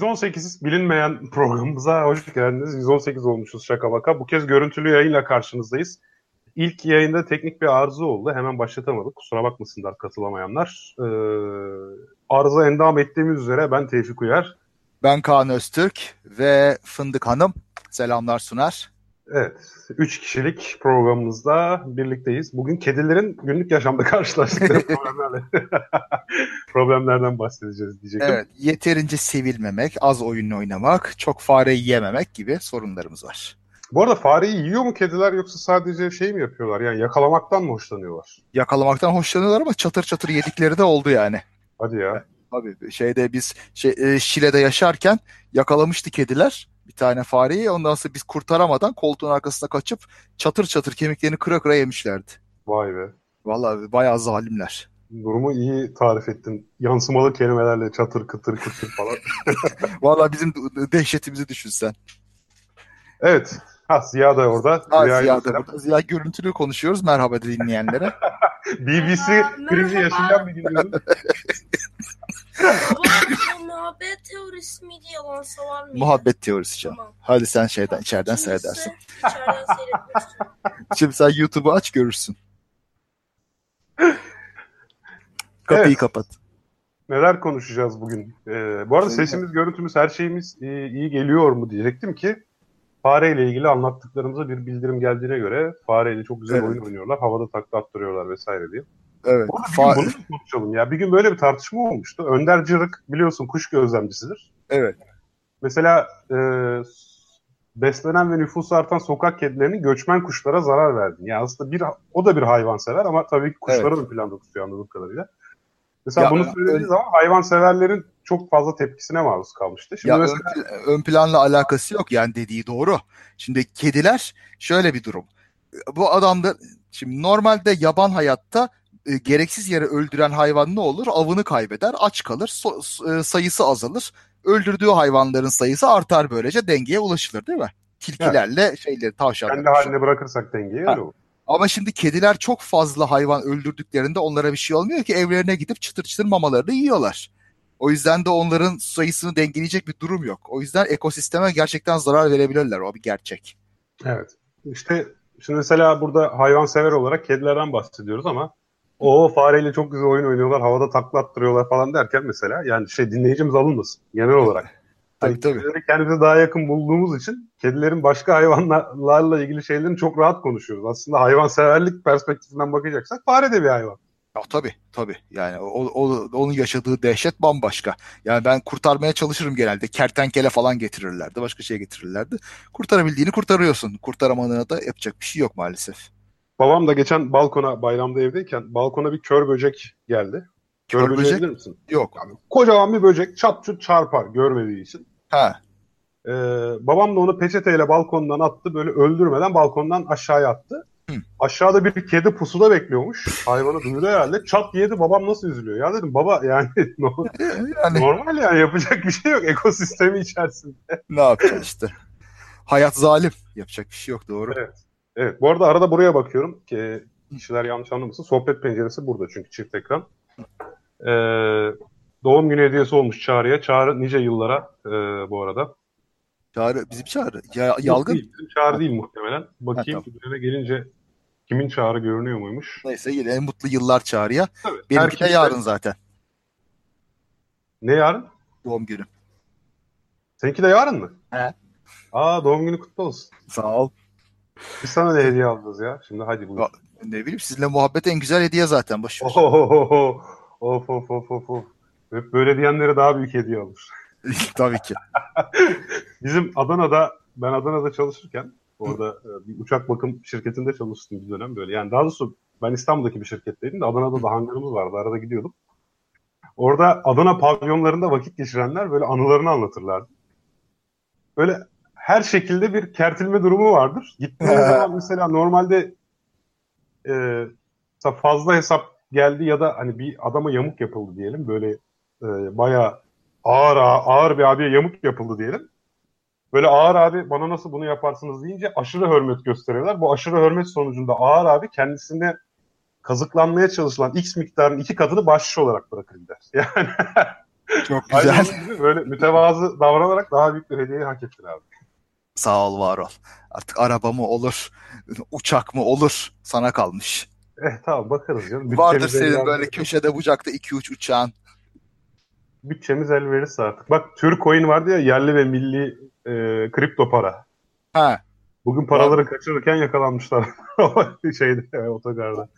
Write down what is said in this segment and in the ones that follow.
Evet. 118 bilinmeyen programımıza hoş geldiniz. 118 olmuşuz şaka baka. Bu kez görüntülü yayınla karşınızdayız. İlk yayında teknik bir arıza oldu. Hemen başlatamadık. Kusura bakmasınlar katılamayanlar. Ee, arıza endam ettiğimiz üzere ben Tevfik Uyar. Ben Kaan Öztürk ve Fındık Hanım. Selamlar sunar. Evet, üç kişilik programımızda birlikteyiz. Bugün kedilerin günlük yaşamda karşılaştıkları problemlerle problemlerden bahsedeceğiz diyecektim. Evet, yeterince sevilmemek, az oyun oynamak, çok fare yememek gibi sorunlarımız var. Bu arada fareyi yiyor mu kediler yoksa sadece şey mi yapıyorlar? Yani yakalamaktan mı hoşlanıyorlar? Yakalamaktan hoşlanıyorlar ama çatır çatır yedikleri de oldu yani. Hadi ya. Tabii şeyde biz şey, e, Şile'de yaşarken yakalamıştı kediler bir tane fareyi. Ondan sonra biz kurtaramadan koltuğun arkasına kaçıp çatır çatır kemiklerini kıra kıra yemişlerdi. Vay be. Vallahi bayağı zalimler. Durumu iyi tarif ettin. Yansımalı kelimelerle çatır kıtır kıtır falan. Vallahi bizim dehşetimizi düşünsen. Evet. Ha Ziya da orada. Ha, Ziya, Ziya da burada. Ziya görüntülü konuşuyoruz. Merhaba dinleyenlere. BBC krizi yaşayan bir gün. Muhabbet teorisi miydi yalansa var mıydı? Muhabbet teorisi canım. Tamam. Hadi sen şeyden içeriden Kimisi seyredersin. İçeriden seyretmiştim. Şimdi sen YouTube'u aç görürsün. Kapıyı Evet. kapat. Neler konuşacağız bugün? Ee, bu arada sesimiz, görüntümüz, her şeyimiz e, iyi geliyor mu diyecektim ki fareyle ilgili anlattıklarımıza bir bildirim geldiğine göre fareyle çok güzel Evet. oyun oynuyorlar. Havada takla attırıyorlar vesaire diye. Evet. Bu arada bir Fa- bunu da konuşalım ya. Bir gün böyle bir tartışma olmuştu. Önder Cırık biliyorsun kuş gözlemcisidir. evet. Mesela e, beslenen ve nüfusu artan sokak kedilerinin göçmen kuşlara zarar verdi. Yani aslında bir o da bir hayvansever ama tabii ki kuşları Evet. ön planda tutuyor anladığım kadarıyla. Mesela Ya, bunu söylediği zaman hayvanseverlerin çok fazla tepkisine maruz kalmıştı. Şimdi Ya mesela ön, ön planla alakası yok yani dediği doğru. Şimdi kediler şöyle bir durum. Bu adamda şimdi normalde yaban hayatta e, gereksiz yere öldüren hayvan ne olur? Avını kaybeder, aç kalır, so- e, sayısı azalır. Öldürdüğü hayvanların sayısı artar böylece dengeye ulaşılır değil mi? Tilkilerle şeyleri tavşanlar. kendi haline bırakırsak dengeyi öyle olur. Ama şimdi kediler çok fazla hayvan öldürdüklerinde onlara bir şey olmuyor ki evlerine gidip çıtır çıtır mamalarını yiyorlar. O yüzden de onların sayısını dengeleyecek bir durum yok. O yüzden ekosisteme gerçekten zarar verebilirler. O bir gerçek. Evet. İşte şimdi mesela burada hayvansever olarak kedilerden bahsediyoruz ama o fareyle çok güzel oyun oynuyorlar, havada takla attırıyorlar falan derken mesela yani şey dinleyicimiz alınmasın genel olarak. Tabii, Hani tabii. Kedileri kendimize daha yakın bulduğumuz için kedilerin başka hayvanlarla ilgili şeylerini çok rahat konuşuyoruz. Aslında hayvanseverlik perspektifinden bakacaksak fare de bir hayvan. Ya, tabii tabii. Yani o, o- onun yaşadığı dehşet bambaşka. Yani ben kurtarmaya çalışırım genelde. Kertenkele falan getirirlerdi. Başka şey getirirlerdi. Kurtarabildiğini kurtarıyorsun. Kurtaramadığına da yapacak bir şey yok maalesef. Babam da geçen balkona bayramda evdeyken balkona bir kör böcek geldi. Kör, Kör böcek? bilir misin? Yok. Kocaman bir böcek çat çut çarpar görmediği için. Ha. Ee, babam da onu peçeteyle balkondan attı. Böyle öldürmeden balkondan aşağıya attı. Hı. Aşağıda bir kedi pusuda bekliyormuş. Hayvanı duydu herhalde. Çat yedi babam nasıl üzülüyor? Ya dedim baba yani Yani normal yani yapacak bir şey yok ekosistemi içerisinde. ne yapacaksın işte. Hayat zalim. Yapacak bir şey yok doğru. Evet. Evet bu arada arada buraya bakıyorum ki kişiler yanlış anlamasın. Sohbet penceresi burada çünkü çift ekran. Ee, doğum günü hediyesi olmuş Çağrı'ya. Çağrı nice yıllara e, bu arada. Çağrı, bizim çağrı. Ya, Yok yalgın. Değil, bizim Çağrı değil muhtemelen. Bakayım Ha, üzerine gelince kimin Çağrı görünüyor muymuş? Neyse yine en mutlu yıllar çağrıya. Tabii. Benimki de herkes- yarın zaten. Ne yarın? Doğum günü. Seninki de yarın mı? He. Aa doğum günü kutlu olsun. Sağ ol. Biz sana ne hediye alacağız ya? Şimdi hadi buyur. Ne bileyim sizinle muhabbet en güzel hediye zaten. Ohohoho. Of of of of of. Hep böyle diyenlere daha büyük hediye alır. Tabii ki. Bizim Adana'da ben Adana'da çalışırken orada e, bir uçak bakım şirketinde çalıştım bir dönem böyle. Yani daha doğrusu ben İstanbul'daki bir şirketteydim de Adana'da da hangarımız vardı. Arada gidiyordum. Orada Adana pavyonlarında vakit geçirenler böyle anılarını anlatırlardı. Böyle her şekilde bir kertilme durumu vardır. Gittiğiniz zaman mesela normalde e, fazla hesap geldi ya da hani bir adama yamuk yapıldı diyelim. Böyle e, bayağı ağır ağır bir abiye yamuk yapıldı diyelim. Böyle ağır abi bana nasıl bunu yaparsınız deyince aşırı hürmet gösteriyorlar. Bu aşırı hürmet sonucunda ağır abi kendisine kazıklanmaya çalışılan X miktarın iki katını bahşiş olarak bırakır gider. Yani Çok güzel. gibi böyle mütevazı davranarak daha büyük bir hediyeyi hak ettin abi. Sağ ol var ol. Artık araba mı olur, uçak mı olur sana kalmış. Eh tamam bakarız canım. Vardır Bütçemiz senin el- böyle köşede bucakta iki uç uçağın. Bütçemiz el verirse artık. Bak Türk coin vardı ya yerli ve milli e, kripto para. Ha, Bugün paraları kaçırırken yakalanmışlar. Şeyde e, otogarda.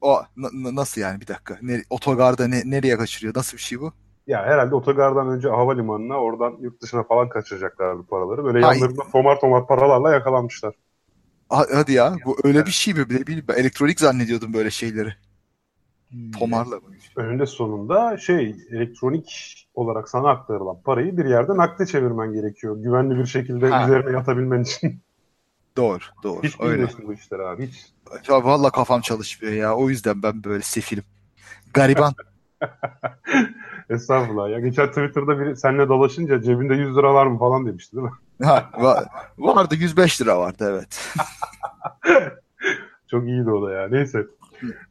o n- nasıl yani bir dakika? Ne, otogarda ne, nereye kaçırıyor? Nasıl bir şey bu? Ya herhalde otogardan önce havalimanına oradan yurt dışına falan kaçıracaklar bu paraları. Böyle Hayır. yanlarında tomar tomar paralarla yakalanmışlar. Ha- Hadi ya bu öyle bir şey mi? Ne bileyim ben elektronik zannediyordum böyle şeyleri. Hmm. Tomarla mı? Önünde sonunda şey elektronik olarak sana aktarılan parayı bir yerde nakde çevirmen gerekiyor. Güvenli bir şekilde Ha. üzerine yatabilmen için. Doğru, doğru. Hiç öyle. bu işleri abi hiç. Ya valla kafam çalışmıyor ya. O yüzden ben böyle sefilim. Gariban. Estağfurullah ya. Geçen Twitter'da biri seninle dolaşınca cebinde 100 lira var mı falan demişti değil mi? Ha, va- vardı 105 lira vardı evet. Çok iyiydi o da ya. Neyse.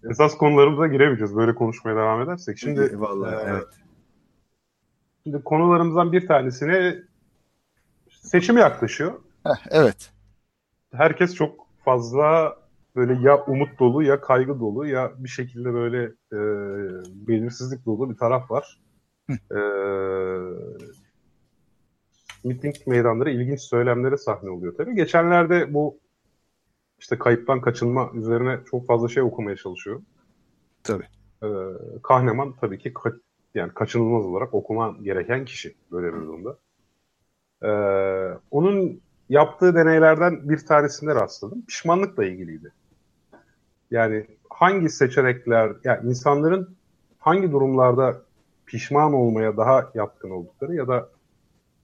Esas konularımıza giremeyeceğiz böyle konuşmaya devam edersek. Şimdi vallahi e, evet. Şimdi konularımızdan bir tanesine seçim yaklaşıyor. Heh, evet. Herkes çok fazla böyle ya umut dolu ya kaygı dolu ya bir şekilde böyle e, belirsizlik dolu bir taraf var. E, miting meydanları ilginç söylemlere sahne oluyor tabii. Geçenlerde bu işte kayıptan kaçınma üzerine çok fazla şey okumaya çalışıyor. Tabii. E, Kahneman tabii ki ka- yani kaçınılmaz olarak okuman gereken kişi böyle bir durumda. Ee, onun yaptığı deneylerden bir tanesinde rastladım. Pişmanlıkla ilgiliydi. Yani hangi seçenekler, yani insanların hangi durumlarda pişman olmaya daha yatkın oldukları ya da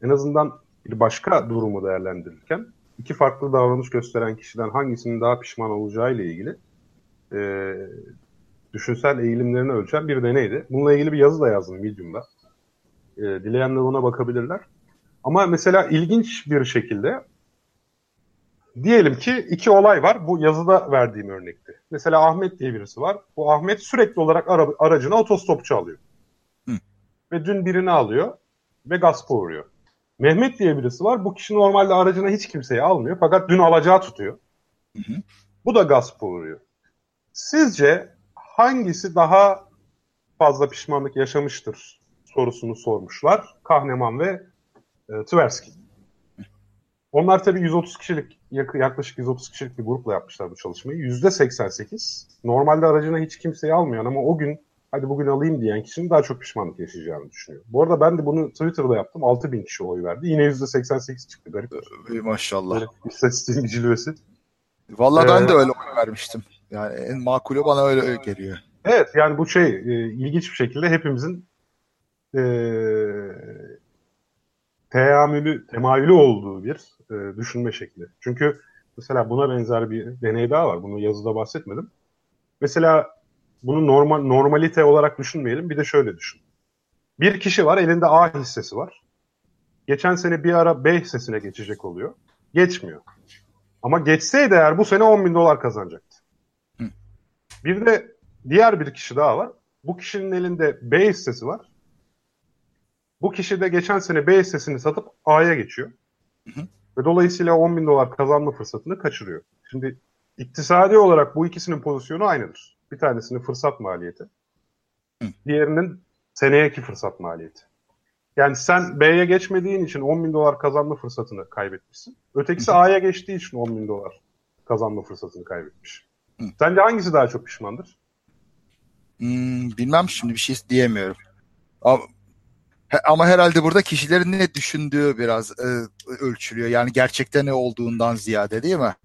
en azından bir başka durumu değerlendirirken iki farklı davranış gösteren kişiden hangisinin daha pişman olacağı ile ilgili e, düşünsel eğilimlerini ölçen bir deneydi. Bununla ilgili bir yazı da yazdım Medium'da. E, dileyenler ona bakabilirler. Ama mesela ilginç bir şekilde diyelim ki iki olay var. Bu yazıda verdiğim örnekti. Mesela Ahmet diye birisi var. Bu Ahmet sürekli olarak ara, aracına otostopçu alıyor. Hı. Ve dün birini alıyor ve gaspa uğruyor. Mehmet diye birisi var. Bu kişi normalde aracına hiç kimseyi almıyor. Fakat dün alacağı tutuyor. Hı hı. Bu da gaspa uğruyor. Sizce hangisi daha fazla pişmanlık yaşamıştır sorusunu sormuşlar. Kahneman ve e, Tversky. Onlar tabii 130 kişilik, yaklaşık 130 kişilik bir grupla yapmışlar bu çalışmayı. %88 normalde aracına hiç kimseyi almayan ama o gün hadi bugün alayım diyen kişinin daha çok pişmanlık yaşayacağını düşünüyor. Bu arada ben de bunu Twitter'da yaptım. 6000 kişi oy verdi. Yine %88 çıktı. Garip. Ey Maşallah. Böyle istatistiğin cilvesi. Vallahi ben Ee, de öyle oy vermiştim. Yani en makulü bana öyle, öyle geliyor. Evet yani bu şey e, ilginç bir şekilde hepimizin e, teamülü, temayülü olduğu bir e, düşünme şekli. Çünkü mesela buna benzer bir deney daha var. Bunu yazıda bahsetmedim. Mesela bunu normal normalite olarak düşünmeyelim. Bir de şöyle düşün. Bir kişi var, elinde A hissesi var. Geçen sene bir ara B hissesine geçecek oluyor. Geçmiyor. Ama geçseydi eğer bu sene 10 bin dolar kazanacaktı. Bir de diğer bir kişi daha var. Bu kişinin elinde B hissesi var. Bu kişi de geçen sene B hissesini satıp A'ya geçiyor. Hı hı. Ve dolayısıyla 10 bin dolar kazanma fırsatını kaçırıyor. Şimdi iktisadi olarak bu ikisinin pozisyonu aynıdır. Bir tanesinin fırsat maliyeti. Hı. Diğerinin seneyeki fırsat maliyeti. Yani sen B'ye geçmediğin için 10 bin dolar kazanma fırsatını kaybetmişsin. Ötekisi A'ya geçtiği için 10 bin dolar kazanma fırsatını kaybetmiş. Hı. Sence hangisi daha çok pişmandır? Hmm, bilmem şimdi bir şey diyemiyorum. Ama, he- ama herhalde burada kişilerin ne düşündüğü biraz e, ölçülüyor. Yani gerçekte ne olduğundan ziyade değil mi?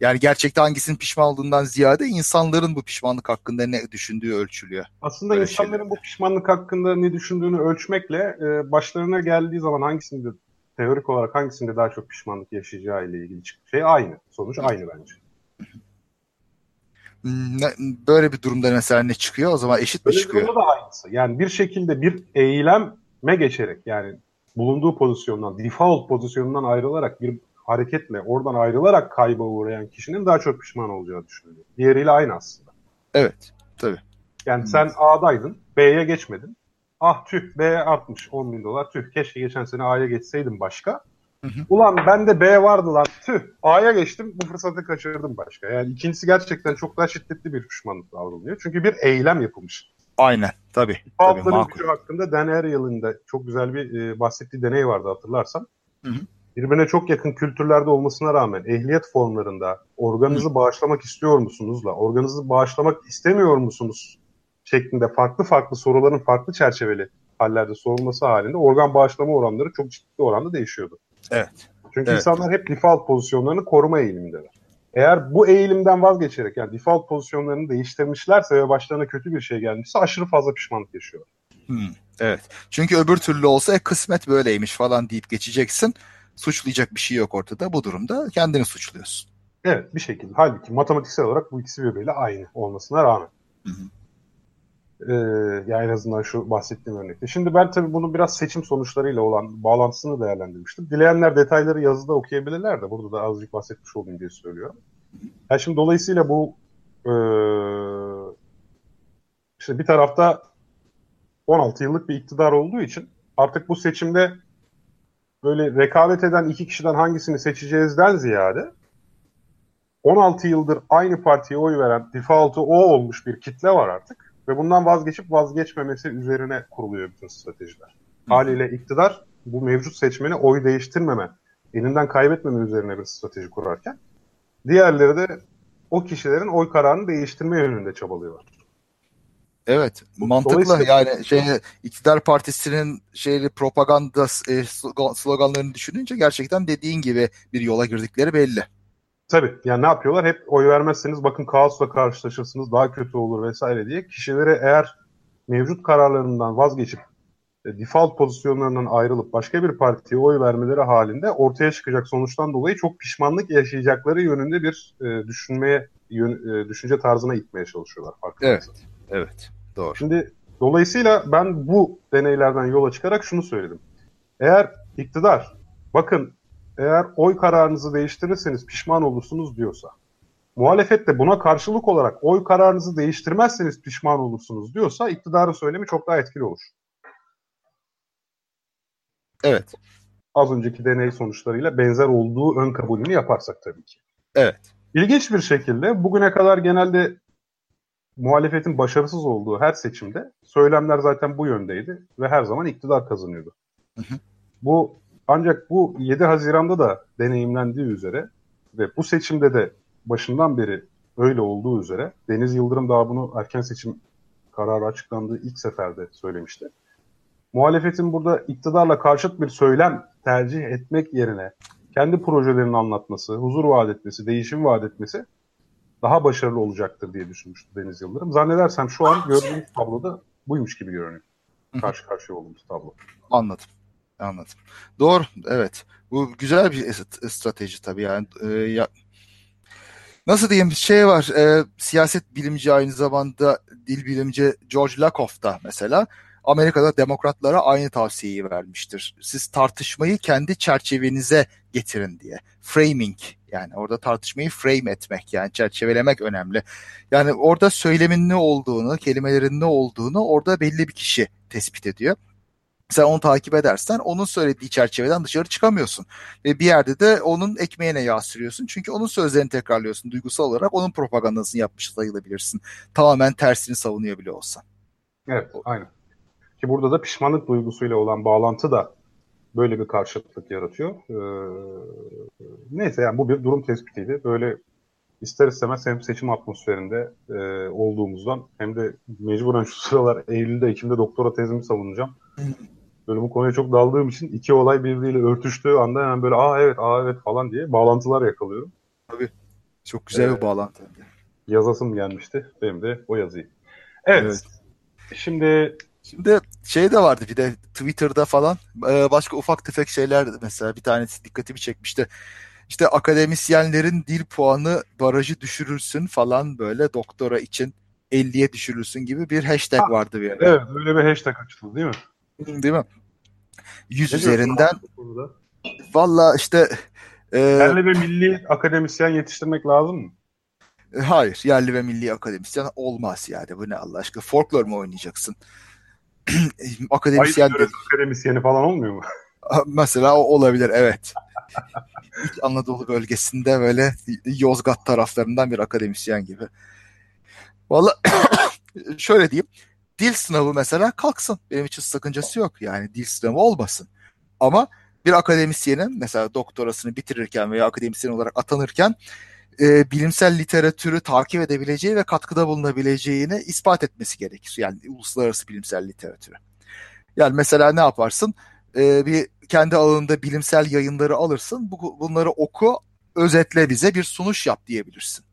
Yani gerçekte hangisinin pişman olduğundan ziyade insanların bu pişmanlık hakkında ne düşündüğü ölçülüyor. Aslında Böyle insanların şeyler. bu pişmanlık hakkında ne düşündüğünü ölçmekle e, başlarına geldiği zaman hangisinde teorik olarak hangisinde daha çok pişmanlık yaşayacağı ile ilgili şey aynı. Sonuç aynı bence. Böyle bir durumda mesela ne çıkıyor? O zaman eşit mi Böyle bir çıkıyor? durumda da aynısı. Yani bir şekilde bir eyleme geçerek yani bulunduğu pozisyondan, default pozisyonundan ayrılarak bir hareketle oradan ayrılarak kayba uğrayan kişinin daha çok pişman olacağı düşünülüyor. Diğeriyle aynı aslında. Evet. Tabii. Yani Hmm. sen A'daydın, B'ye geçmedin. Ah tüh B artmış 10 bin dolar tüh keşke geçen sene A'ya geçseydim başka. Hı hı. Ulan bende B vardı lan tüh A'ya geçtim bu fırsatı kaçırdım başka. Yani ikincisi gerçekten çok daha şiddetli bir pişmanlık davranılıyor. Çünkü bir eylem yapılmış. Aynen tabii. tabii makul. hakkında Dan Ariely'in de çok güzel bir e, bahsettiği deney vardı hatırlarsan. Hı hı. Birbirine çok yakın kültürlerde olmasına rağmen ehliyet formlarında organınızı bağışlamak istiyor musunuzla organınızı bağışlamak istemiyor musunuz şeklinde farklı farklı soruların farklı çerçeveli hallerde sorulması halinde organ bağışlama oranları çok ciddi oranda değişiyordu. Evet. Çünkü Evet. insanlar hep default pozisyonlarını koruma eğilimindeler. Eğer bu eğilimden vazgeçerek yani default pozisyonlarını değiştirmişlerse ve başlarına kötü bir şey gelmişse aşırı fazla pişmanlık yaşıyorlar. Hmm, evet. Çünkü öbür türlü olsa "E, kısmet böyleymiş falan deyip geçeceksin. Suçlayacak bir şey yok ortada. Bu durumda kendini suçluyorsun. Evet bir şekilde. Halbuki matematiksel olarak bu ikisi birbiriyle aynı olmasına rağmen. Hı hı. Ee, yani en azından şu bahsettiğim örnekte. Şimdi ben tabii bunu biraz seçim sonuçlarıyla olan bağlantısını değerlendirmiştim. Dileyenler detayları yazıda okuyabilirler de burada da azıcık bahsetmiş olayım diye söylüyorum. Yani şimdi dolayısıyla bu ee, işte bir tarafta 16 yıllık bir iktidar olduğu için artık bu seçimde böyle rekabet eden iki kişiden hangisini seçeceğizden ziyade 16 yıldır aynı partiye oy veren default'u o olmuş bir kitle var artık. Ve bundan vazgeçip vazgeçmemesi üzerine kuruluyor bütün stratejiler. Haliyle iktidar bu mevcut seçmeni oy değiştirmeme, elinden kaybetmeme üzerine bir strateji kurarken diğerleri de o kişilerin oy kararını değiştirme yönünde çabalıyorlar. Evet, mantıklı. Yani şey iktidar partisinin şeyli propaganda e, slogan- sloganlarını düşününce gerçekten dediğin gibi bir yola girdikleri belli. Tabii yani ne yapıyorlar? Hep oy vermezseniz bakın kaosla karşılaşırsınız, daha kötü olur vesaire diye kişilere eğer mevcut kararlarından vazgeçip e, default pozisyonlarından ayrılıp başka bir partiye oy vermeleri halinde ortaya çıkacak sonuçtan dolayı çok pişmanlık yaşayacakları yönünde bir e, düşünmeye yön- e, düşünce tarzına itmeye çalışıyorlar farkındaysan. Evet, doğru. Şimdi dolayısıyla ben bu deneylerden yola çıkarak şunu söyledim. Eğer iktidar bakın eğer oy kararınızı değiştirirseniz pişman olursunuz diyorsa muhalefet de buna karşılık olarak oy kararınızı değiştirmezseniz pişman olursunuz diyorsa iktidarın söylemi çok daha etkili olur. Evet, Az önceki deney sonuçlarıyla benzer olduğu ön kabulünü yaparsak tabii ki. evet. İlginç bir şekilde bugüne kadar genelde muhalefetin başarısız olduğu her seçimde söylemler zaten bu yöndeydi ve her zaman iktidar kazanıyordu. Hı hı. Bu ancak bu 7 Haziran'da da deneyimlendiği üzere ve bu seçimde de başından beri öyle olduğu üzere Deniz Yıldırım daha bunu erken seçim kararı açıklandığı ilk seferde söylemişti. Muhalefetin burada iktidarla karşıt bir söylem tercih etmek yerine kendi projelerini anlatması, huzur vaat etmesi, değişim vaat etmesi daha başarılı olacaktır diye düşünmüştü Deniz Yıldırım. Zannedersem şu an gördüğümüz tabloda buymuş gibi görünüyor. Karşı karşıya olduğumuz tablo. Anladım. Anladım. Doğru. Evet. Bu güzel bir strateji tabii yani. Ee, ya, nasıl diyeyim şey var. e, siyaset bilimci aynı zamanda dil bilimci George Lakoff da mesela Amerika'da demokratlara aynı tavsiyeyi vermiştir. Siz tartışmayı kendi çerçevenize getirin diye. Framing yani orada tartışmayı frame etmek yani çerçevelemek önemli. Yani orada söylemin ne olduğunu, kelimelerin ne olduğunu orada belli bir kişi tespit ediyor sen onu takip edersen onun söylediği çerçeveden dışarı çıkamıyorsun. Ve bir yerde de onun ekmeğine yağ sürüyorsun. Çünkü onun sözlerini tekrarlıyorsun. Duygusal olarak onun propagandasını yapmış sayılabilirsin. Tamamen tersini savunuyor bile olsan. Evet, aynen. Ki burada da pişmanlık duygusuyla olan bağlantı da böyle bir karşıtlık yaratıyor. Ee, neyse yani bu bir durum tespitiydi. Böyle ister istemez hem seçim atmosferinde e, olduğumuzdan hem de mecburen şu sıralar Eylül'de, Ekim'de doktora tezimi savunacağım. Böyle bu konuya çok daldığım için iki olay birbiriyle örtüştüğü anda hemen böyle aa evet, aa evet falan diye bağlantılar yakalıyorum. Çok güzel Evet. bir bağlantı. Yazasım gelmişti. Benim de o yazıyı. Evet. Evet. Şimdi Şimdi şey de vardı bir de Twitter'da falan e, başka ufak tefek şeyler mesela bir tanesi dikkatimi çekmişti. İşte akademisyenlerin dil puanı barajı düşürülsün falan böyle doktora için 50'ye düşürülsün gibi bir hashtag Ha, vardı bir ara. evet böyle bir hashtag açıldı değil mi? Değil mi? 100 Ne üzerinden valla işte e, Yerli ve milli akademisyen yetiştirmek lazım mı? hayır yerli ve milli akademisyen olmaz yani bu ne Allah aşkına folklor mu oynayacaksın? akademisyen Ayıp öğretim akademisyeni falan olmuyor mu? Mesela o olabilir evet. İç Anadolu bölgesinde böyle Yozgat taraflarından bir akademisyen gibi. Valla şöyle diyeyim. Dil sınavı mesela kalksın. Benim için sakıncası yok. Yani dil sınavı olmasın. Ama bir akademisyenin mesela doktorasını bitirirken veya akademisyen olarak atanırken e, bilimsel literatürü takip edebileceği ve katkıda bulunabileceğini ispat etmesi gerekir. Yani uluslararası bilimsel literatürü. Yani mesela ne yaparsın? E, bir kendi alanında bilimsel yayınları alırsın. Bu, bunları oku, özetle bize bir sunuş yap diyebilirsin.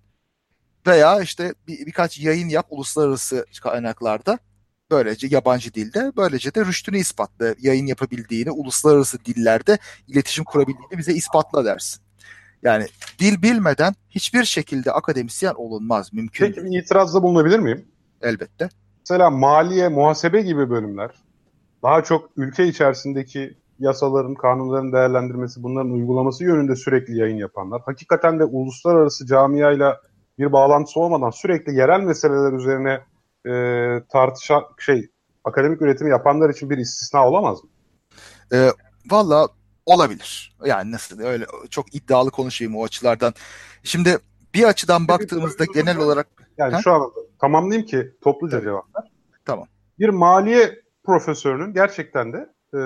Veya işte bir, birkaç yayın yap uluslararası kaynaklarda. Böylece yabancı dilde, böylece de rüştünü ispatla, yayın yapabildiğini, uluslararası dillerde iletişim kurabildiğini bize ispatla dersin. Yani dil bilmeden hiçbir şekilde akademisyen olunmaz, mümkün Peki bir itirazda bulunabilir miyim? Elbette. Mesela maliye, muhasebe gibi bölümler daha çok ülke içerisindeki yasaların, kanunların değerlendirmesi, bunların uygulaması yönünde sürekli yayın yapanlar. Hakikaten de uluslararası camiayla bir bağlantısı olmadan sürekli yerel meseleler üzerine e, tartışan şey akademik üretimi yapanlar için bir istisna olamaz mı? E, Valla olabilir. Yani nasıl öyle çok iddialı konuşayım o açılardan. Şimdi bir açıdan baktığımızda genel olarak yani ha? şu an tamamlayayım ki topluca evet. cevap ver. Tamam. Bir maliye profesörünün gerçekten de e,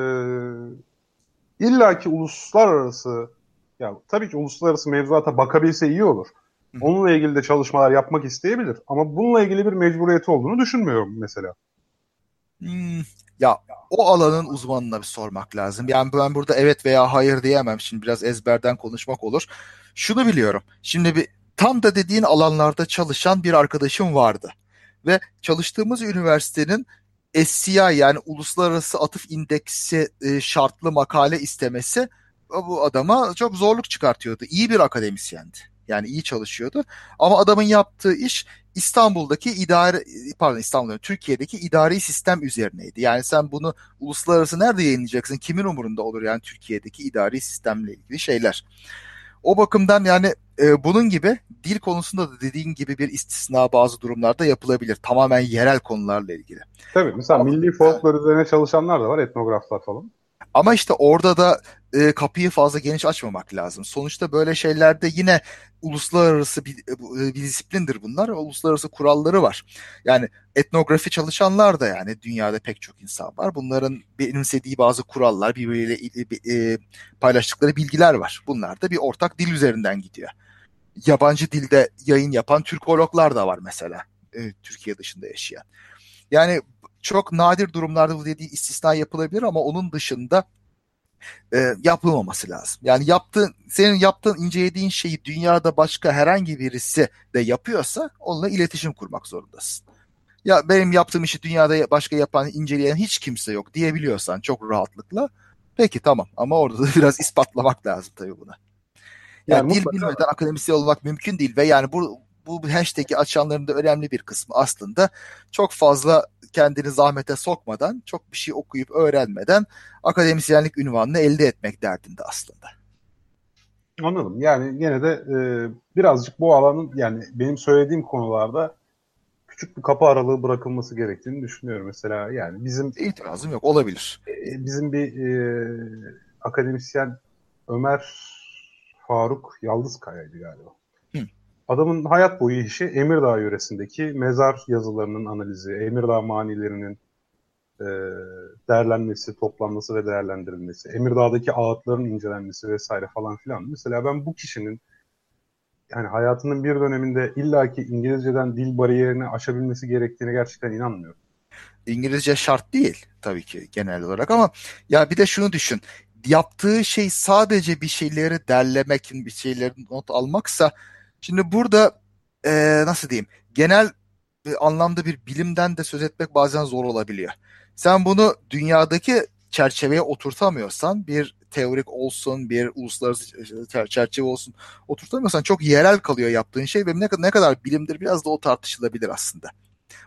illaki uluslararası ya tabii ki uluslararası mevzuata bakabilse iyi olur. Onunla ilgili de çalışmalar yapmak isteyebilir. Ama bununla ilgili bir mecburiyeti olduğunu düşünmüyorum mesela. Hmm, ya o alanın uzmanına bir sormak lazım. Yani ben burada evet veya hayır diyemem. Şimdi biraz ezberden konuşmak olur. Şunu biliyorum. Şimdi bir tam da dediğin alanlarda çalışan bir arkadaşım vardı. Ve çalıştığımız üniversitenin SCI yani Uluslararası Atıf İndeksi e, şartlı makale istemesi bu adama çok zorluk çıkartıyordu. İyi bir akademisyendi. Yani iyi çalışıyordu. Ama adamın yaptığı iş İstanbul'daki idare pardon İstanbul'da Türkiye'deki idari sistem üzerineydi. Yani sen bunu uluslararası nerede yayınlayacaksın? Kimin umurunda olur yani Türkiye'deki idari sistemle ilgili şeyler. O bakımdan yani e, bunun gibi dil konusunda da dediğin gibi bir istisna bazı durumlarda yapılabilir. Tamamen yerel konularla ilgili. Tabii mesela Ama, milli folklor yani, üzerine çalışanlar da var etnograflar falan. Ama işte orada da e, kapıyı fazla geniş açmamak lazım. Sonuçta böyle şeylerde yine uluslararası bir, e, bir disiplindir bunlar. Uluslararası kuralları var. Yani etnografi çalışanlar da yani dünyada pek çok insan var. Bunların benimsediği bazı kurallar, birbiriyle e, paylaştıkları bilgiler var. Bunlar da bir ortak dil üzerinden gidiyor. Yabancı dilde yayın yapan Türkologlar da var mesela. E, Türkiye dışında yaşayan. Yani çok nadir durumlarda bu dediği istisna yapılabilir ama onun dışında e, yapılmaması lazım. Yani yaptığın, senin yaptığın, incelediğin şeyi dünyada başka herhangi birisi de yapıyorsa onunla iletişim kurmak zorundasın. Ya benim yaptığım işi dünyada başka yapan, inceleyen hiç kimse yok diyebiliyorsan çok rahatlıkla peki tamam ama orada da biraz ispatlamak lazım tabii buna. Yani, yani dil mutlaka... bilmeden akademisyen olmak mümkün değil ve yani bu bu hashtag'i açanların da önemli bir kısmı aslında çok fazla kendini zahmete sokmadan, çok bir şey okuyup öğrenmeden akademisyenlik ünvanını elde etmek derdinde aslında. Anladım. Yani yine de e, birazcık bu alanın yani benim söylediğim konularda küçük bir kapı aralığı bırakılması gerektiğini düşünüyorum. Mesela yani bizim... itirazım yok. Olabilir. E, bizim bir e, akademisyen Ömer Faruk Yaldızkaya'ydı galiba. Adamın hayat boyu işi Emirdağ yöresindeki mezar yazılarının analizi, Emirdağ manilerinin e, değerlenmesi, toplanması ve değerlendirilmesi, Emirdağ'daki ağıtların incelenmesi vesaire falan filan. Mesela ben bu kişinin yani hayatının bir döneminde illaki İngilizceden dil bariyerini aşabilmesi gerektiğine gerçekten inanmıyorum. İngilizce şart değil tabii ki genel olarak ama ya bir de şunu düşün. Yaptığı şey sadece bir şeyleri derlemek, bir şeyleri not almaksa Şimdi burada e, nasıl diyeyim genel anlamda bir bilimden de söz etmek bazen zor olabiliyor. Sen bunu dünyadaki çerçeveye oturtamıyorsan bir teorik olsun, bir uluslararası çerçeve olsun oturtamıyorsan çok yerel kalıyor yaptığın şey ve ne, ne kadar bilimdir biraz da o tartışılabilir aslında.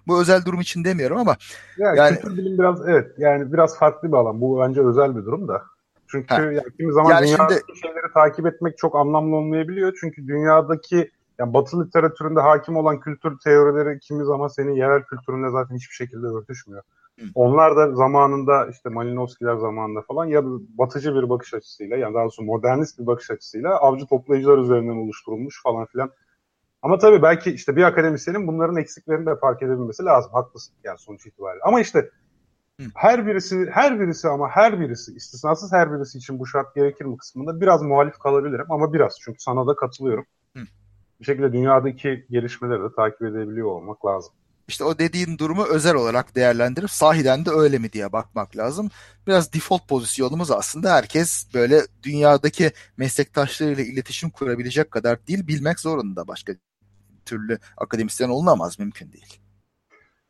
Bu özel durum için demiyorum ama yani, yani kültür bilim biraz evet yani biraz farklı bir alan. Bu bence özel bir durum da. Çünkü ha. yani kimi zaman yani dünyadaki şimdi, şeyleri takip etmek çok anlamlı olmayabiliyor. Çünkü dünyadaki yani Batı literatüründe hakim olan kültür teorileri kimi zaman senin yerel kültürünle zaten hiçbir şekilde örtüşmüyor. onlar da zamanında işte Malinowski'ler zamanında falan ya batıcı bir bakış açısıyla yani daha doğrusu modernist bir bakış açısıyla avcı toplayıcılar üzerinden oluşturulmuş falan filan. Ama tabii belki işte bir akademisyenin bunların eksiklerini de fark edebilmesi lazım. Haklısın yani sonuç itibariyle. Ama işte her birisi her birisi ama her birisi istisnasız her birisi için bu şart gerekir mi kısmında biraz muhalif kalabilirim ama biraz çünkü sana da katılıyorum. Hı. Bir şekilde dünyadaki gelişmeleri de takip edebiliyor olmak lazım. İşte o dediğin durumu özel olarak değerlendirip sahiden de öyle mi diye bakmak lazım. Biraz default pozisyonumuz aslında herkes böyle dünyadaki meslektaşlarıyla iletişim kurabilecek kadar dil bilmek zorunda. Başka türlü akademisyen olunamaz mümkün değil.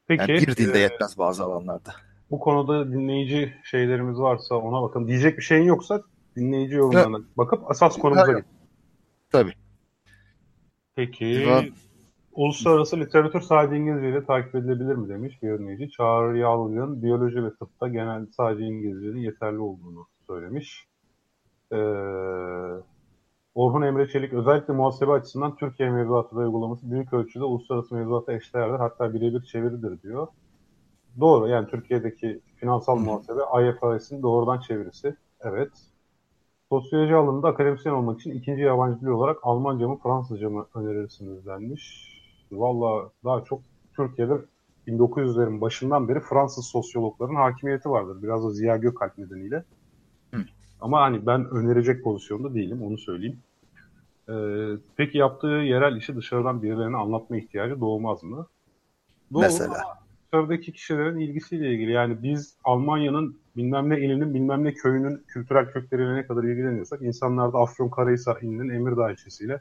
Peki. Yani bir dilde e, yetmez bazı alanlarda. Bu konuda dinleyici şeylerimiz varsa ona bakın. Diyecek bir şeyin yoksa dinleyici yorumlarına evet. bakıp asas konumuza git. Tabii. Peki. Divan... Uluslararası literatür sadece İngilizce ile takip edilebilir mi demiş bir dinleyici. Çağrı Yalgın biyoloji ve tıpta genel sadece İngilizcenin yeterli olduğunu söylemiş. Ee, Orhun Emre Çelik özellikle muhasebe açısından Türkiye mevzuatı uygulaması büyük ölçüde uluslararası mevzuata eşdeğerdir hatta birebir çeviridir diyor. Doğru yani Türkiye'deki finansal muhasebe IFRS'in doğrudan çevirisi. Evet. Sosyoloji alanında akademisyen olmak için ikinci yabancı dil olarak Almanca mı Fransızca mı önerirsiniz denmiş. Valla daha çok Türkiye'de 1900'lerin başından beri Fransız sosyologların hakimiyeti vardır. Biraz da Ziya Gökalp nedeniyle. Hı. Ama hani ben önerecek pozisyonda değilim onu söyleyeyim. Ee, peki yaptığı yerel işi dışarıdan birilerine anlatma ihtiyacı doğmaz mı? Doğru Mesela. Dışarıdaki kişilerin ilgisiyle ilgili. Yani biz Almanya'nın bilmem ne ilinin bilmem ne köyünün kültürel kökleriyle ne kadar ilgileniyorsak insanlar da Afyonkarahisar ilinin Emirdağ ilçesiyle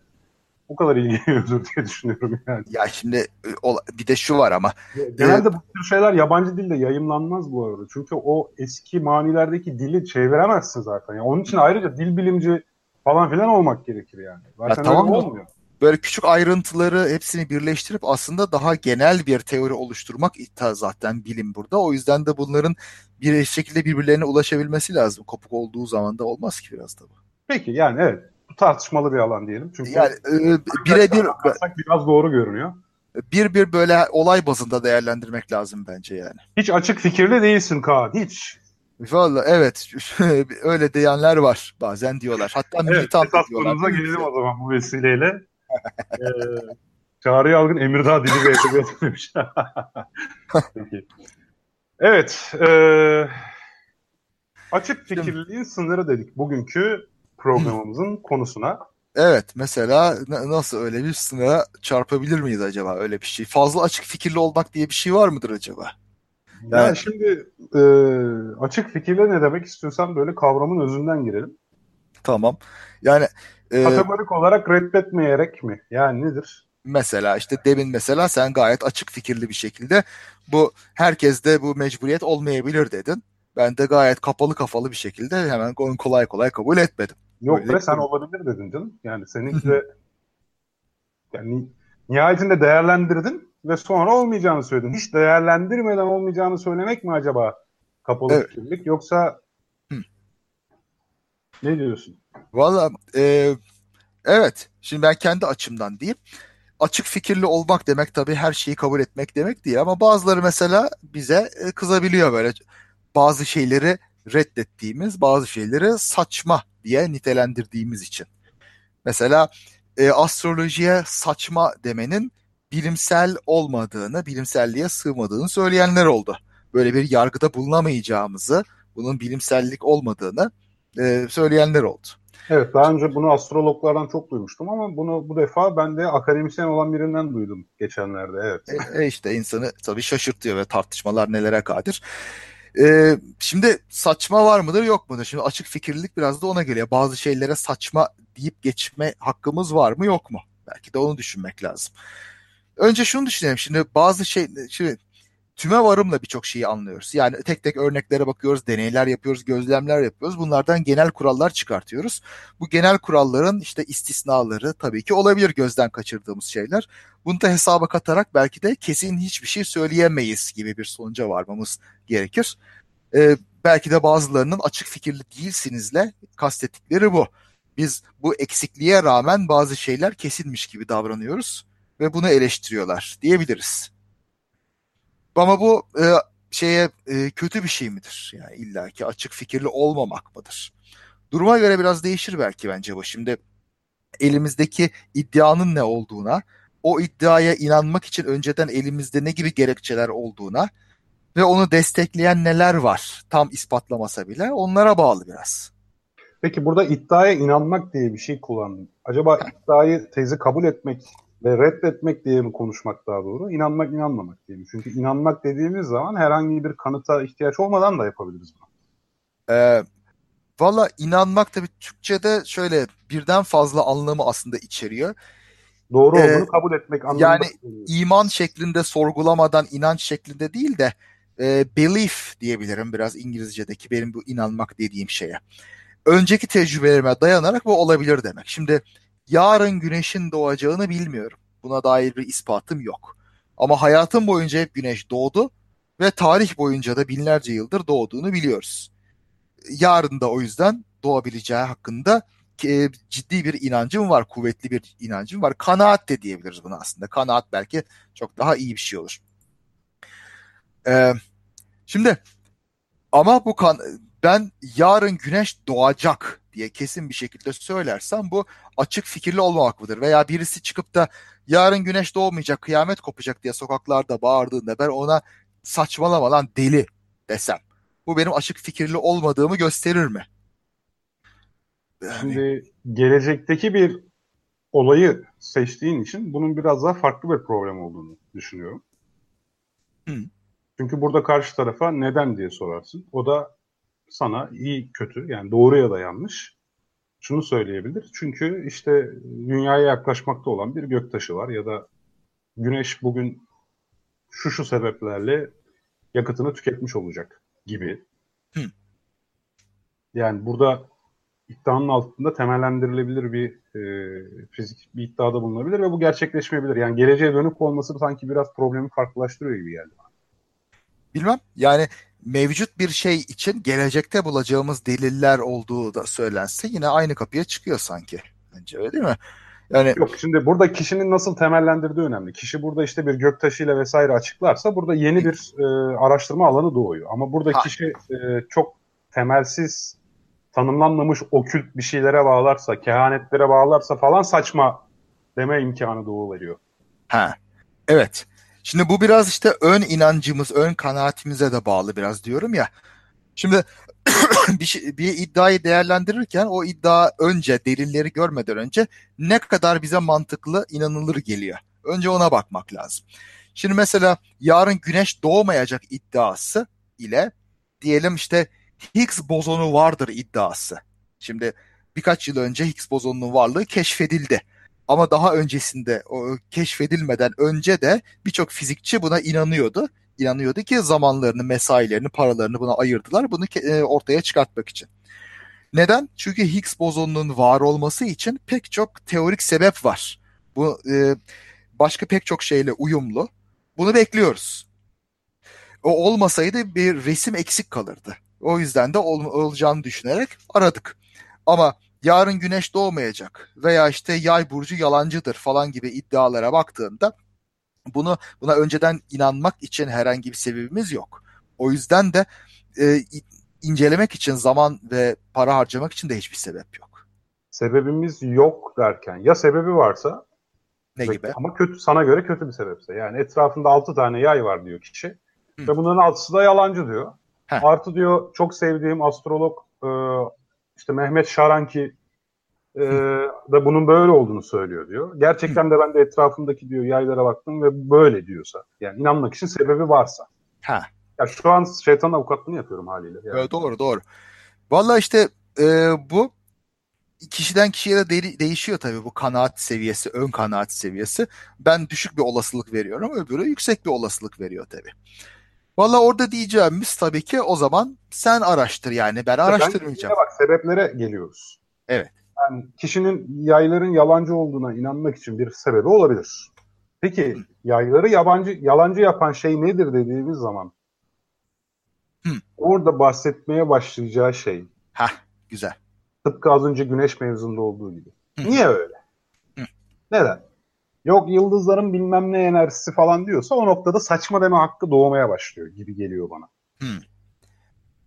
bu kadar ilgileniyordur diye düşünüyorum yani. Ya şimdi e, bir de şu var ama. Genelde bu tür şeyler yabancı dilde yayımlanmaz bu arada. Çünkü o eski manilerdeki dili çeviremezsin zaten. Yani onun için ayrıca dil bilimci falan filan olmak gerekir yani. Zaten ya, tamam olmuyor. Böyle küçük ayrıntıları hepsini birleştirip aslında daha genel bir teori oluşturmak zaten bilim burada. O yüzden de bunların bir şekilde birbirlerine ulaşabilmesi lazım. Kopuk olduğu zaman da olmaz ki biraz da bu. Peki yani evet bu tartışmalı bir alan diyelim. Çünkü yani e, birebir biraz doğru görünüyor. Bir bir böyle olay bazında değerlendirmek lazım bence yani. Hiç açık fikirli değilsin Kaan hiç. Valla evet öyle diyenler var bazen diyorlar. Hatta evet, diyorlar. gelelim o zaman bu vesileyle. Ee, Çağrı Yalgın Emirdağ Dili ve Edebiyatı demiş. Peki. Evet. E, açık fikirliliğin sınırı dedik bugünkü programımızın konusuna. Evet mesela nasıl öyle bir sınıra çarpabilir miyiz acaba öyle bir şey? Fazla açık fikirli olmak diye bir şey var mıdır acaba? Yani, yani şimdi e, açık fikirle ne demek istiyorsan böyle kavramın özünden girelim. Tamam. Yani e, kategorik olarak reddetmeyerek mi? Yani nedir? Mesela işte demin mesela sen gayet açık fikirli bir şekilde bu herkeste bu mecburiyet olmayabilir dedin. Ben de gayet kapalı kafalı bir şekilde hemen kolay kolay kabul etmedim. Yok be sen olabilir dedin canım. Yani senin de yani nihayetinde değerlendirdin ve sonra olmayacağını söyledin. Hiç değerlendirmeden olmayacağını söylemek mi acaba kapalı evet. fikirlik yoksa. Ne diyorsun? Valla e, evet şimdi ben kendi açımdan diyeyim açık fikirli olmak demek tabii her şeyi kabul etmek demek değil ama bazıları mesela bize e, kızabiliyor böyle bazı şeyleri reddettiğimiz, bazı şeyleri saçma diye nitelendirdiğimiz için. Mesela e, astrolojiye saçma demenin bilimsel olmadığını, bilimselliğe sığmadığını söyleyenler oldu. Böyle bir yargıda bulunamayacağımızı, bunun bilimsellik olmadığını e, söyleyenler oldu. Evet daha önce bunu astrologlardan çok duymuştum ama bunu bu defa ben de akademisyen olan birinden duydum geçenlerde evet. E, e işte insanı tabii şaşırtıyor ve tartışmalar nelere kadir. E, şimdi saçma var mıdır yok mudur? Şimdi açık fikirlilik biraz da ona geliyor. Bazı şeylere saçma deyip geçme hakkımız var mı yok mu? Belki de onu düşünmek lazım. Önce şunu düşünelim. Şimdi bazı şey şimdi tüme varımla birçok şeyi anlıyoruz. Yani tek tek örneklere bakıyoruz, deneyler yapıyoruz, gözlemler yapıyoruz. Bunlardan genel kurallar çıkartıyoruz. Bu genel kuralların işte istisnaları tabii ki olabilir gözden kaçırdığımız şeyler. Bunu da hesaba katarak belki de kesin hiçbir şey söyleyemeyiz gibi bir sonuca varmamız gerekir. Ee, belki de bazılarının açık fikirli değilsinizle kastettikleri bu. Biz bu eksikliğe rağmen bazı şeyler kesilmiş gibi davranıyoruz ve bunu eleştiriyorlar diyebiliriz. Ama bu e, şeye e, kötü bir şey midir? Yani illaki açık fikirli olmamak mıdır? Duruma göre biraz değişir belki bence bu. Şimdi elimizdeki iddianın ne olduğuna, o iddiaya inanmak için önceden elimizde ne gibi gerekçeler olduğuna ve onu destekleyen neler var tam ispatlamasa bile onlara bağlı biraz. Peki burada iddiaya inanmak diye bir şey kullandın. Acaba iddiayı tezi kabul etmek ve reddetmek diye mi konuşmak daha doğru? İnanmak inanmamak diye mi? Çünkü inanmak dediğimiz zaman herhangi bir kanıta ihtiyaç olmadan da yapabiliriz bunu. Ee, Valla inanmak tabii Türkçe'de şöyle birden fazla anlamı aslında içeriyor. Doğru Ee, olduğunu kabul etmek anlamında. yani. İman şeklinde sorgulamadan inanç şeklinde değil de e, belief diyebilirim biraz İngilizce'deki benim bu inanmak dediğim şeye. Önceki tecrübelerime dayanarak bu olabilir demek. Şimdi yarın güneşin doğacağını bilmiyorum. Buna dair bir ispatım yok. Ama hayatım boyunca hep güneş doğdu ve tarih boyunca da binlerce yıldır doğduğunu biliyoruz. Yarın da o yüzden doğabileceği hakkında e, ciddi bir inancım var, kuvvetli bir inancım var. Kanaat de diyebiliriz buna aslında. Kanaat belki çok daha iyi bir şey olur. Ee, şimdi ama bu kan ben yarın güneş doğacak diye kesin bir şekilde söylersem bu açık fikirli olmamak mıdır? Veya birisi çıkıp da yarın güneş doğmayacak, kıyamet kopacak diye sokaklarda bağırdığında ben ona saçmalama lan deli desem. Bu benim açık fikirli olmadığımı gösterir mi? Yani, Şimdi gelecekteki bir olayı seçtiğin için bunun biraz daha farklı bir problem olduğunu düşünüyorum. Hı. Çünkü burada karşı tarafa neden diye sorarsın. O da sana iyi kötü yani doğru ya da yanlış şunu söyleyebilir. Çünkü işte dünyaya yaklaşmakta olan bir göktaşı var ya da güneş bugün şu şu sebeplerle yakıtını tüketmiş olacak gibi. Hı. Yani burada iddianın altında temellendirilebilir bir e, fizik bir iddiada bulunabilir ve bu gerçekleşmeyebilir. Yani geleceğe dönük olması sanki biraz problemi farklılaştırıyor gibi geldi. bana. Bilmem yani mevcut bir şey için gelecekte bulacağımız deliller olduğu da söylense yine aynı kapıya çıkıyor sanki. Bence öyle değil mi? Yani Yok şimdi burada kişinin nasıl temellendirdiği önemli. Kişi burada işte bir göktaşıyla vesaire açıklarsa burada yeni bir e, araştırma alanı doğuyor. Ama burada Ha. kişi e, çok temelsiz tanımlanmamış okült bir şeylere bağlarsa, kehanetlere bağlarsa falan saçma deme imkanı doğuveriyor. Ha. Evet. Şimdi bu biraz işte ön inancımız, ön kanaatimize de bağlı biraz diyorum ya. Şimdi bir, şey, bir iddiayı değerlendirirken o iddia önce delilleri görmeden önce ne kadar bize mantıklı, inanılır geliyor. Önce ona bakmak lazım. Şimdi mesela yarın güneş doğmayacak iddiası ile diyelim işte Higgs bozonu vardır iddiası. Şimdi birkaç yıl önce Higgs bozonunun varlığı keşfedildi. Ama daha öncesinde o keşfedilmeden önce de birçok fizikçi buna inanıyordu. İnanıyordu ki zamanlarını, mesailerini, paralarını buna ayırdılar bunu e, ortaya çıkartmak için. Neden? Çünkü Higgs bozonunun var olması için pek çok teorik sebep var. Bu e, başka pek çok şeyle uyumlu. Bunu bekliyoruz. O olmasaydı bir resim eksik kalırdı. O yüzden de ol- olacağını düşünerek aradık. Ama yarın güneş doğmayacak veya işte yay burcu yalancıdır falan gibi iddialara baktığında bunu buna önceden inanmak için herhangi bir sebebimiz yok. O yüzden de e, incelemek için zaman ve para harcamak için de hiçbir sebep yok. Sebebimiz yok derken ya sebebi varsa Ne gibi? ama kötü sana göre kötü bir sebepse. Yani etrafında 6 tane yay var diyor kişi. Hı. Ve bunların altısı da yalancı diyor. Heh. Artı diyor çok sevdiğim astrolog e, işte Mehmet Şaranki e, da bunun böyle olduğunu söylüyor diyor. Gerçekten de ben de etrafımdaki diyor yaylara baktım ve böyle diyorsa. Yani inanmak için sebebi varsa. Ha. Ya şu an şeytan avukatlığını yapıyorum haliyle. Yani. Evet, doğru doğru. Valla işte e, bu kişiden kişiye de de- değişiyor tabii bu kanaat seviyesi, ön kanaat seviyesi. Ben düşük bir olasılık veriyorum, öbürü yüksek bir olasılık veriyor tabii. Valla orada diyeceğimiz tabii ki o zaman sen araştır yani ben araştırmayacağım. Bence bak sebeplere geliyoruz. Evet. Yani kişinin yayların yalancı olduğuna inanmak için bir sebebi olabilir. Peki yayları yabancı yalancı yapan şey nedir dediğimiz zaman Hı. orada bahsetmeye başlayacağı şey Hah güzel. tıpkı az önce güneş mevzunda olduğu gibi. Hı. Niye öyle? Hı. Neden? Yok yıldızların bilmem ne enerjisi falan diyorsa o noktada saçma deme hakkı doğmaya başlıyor gibi geliyor bana.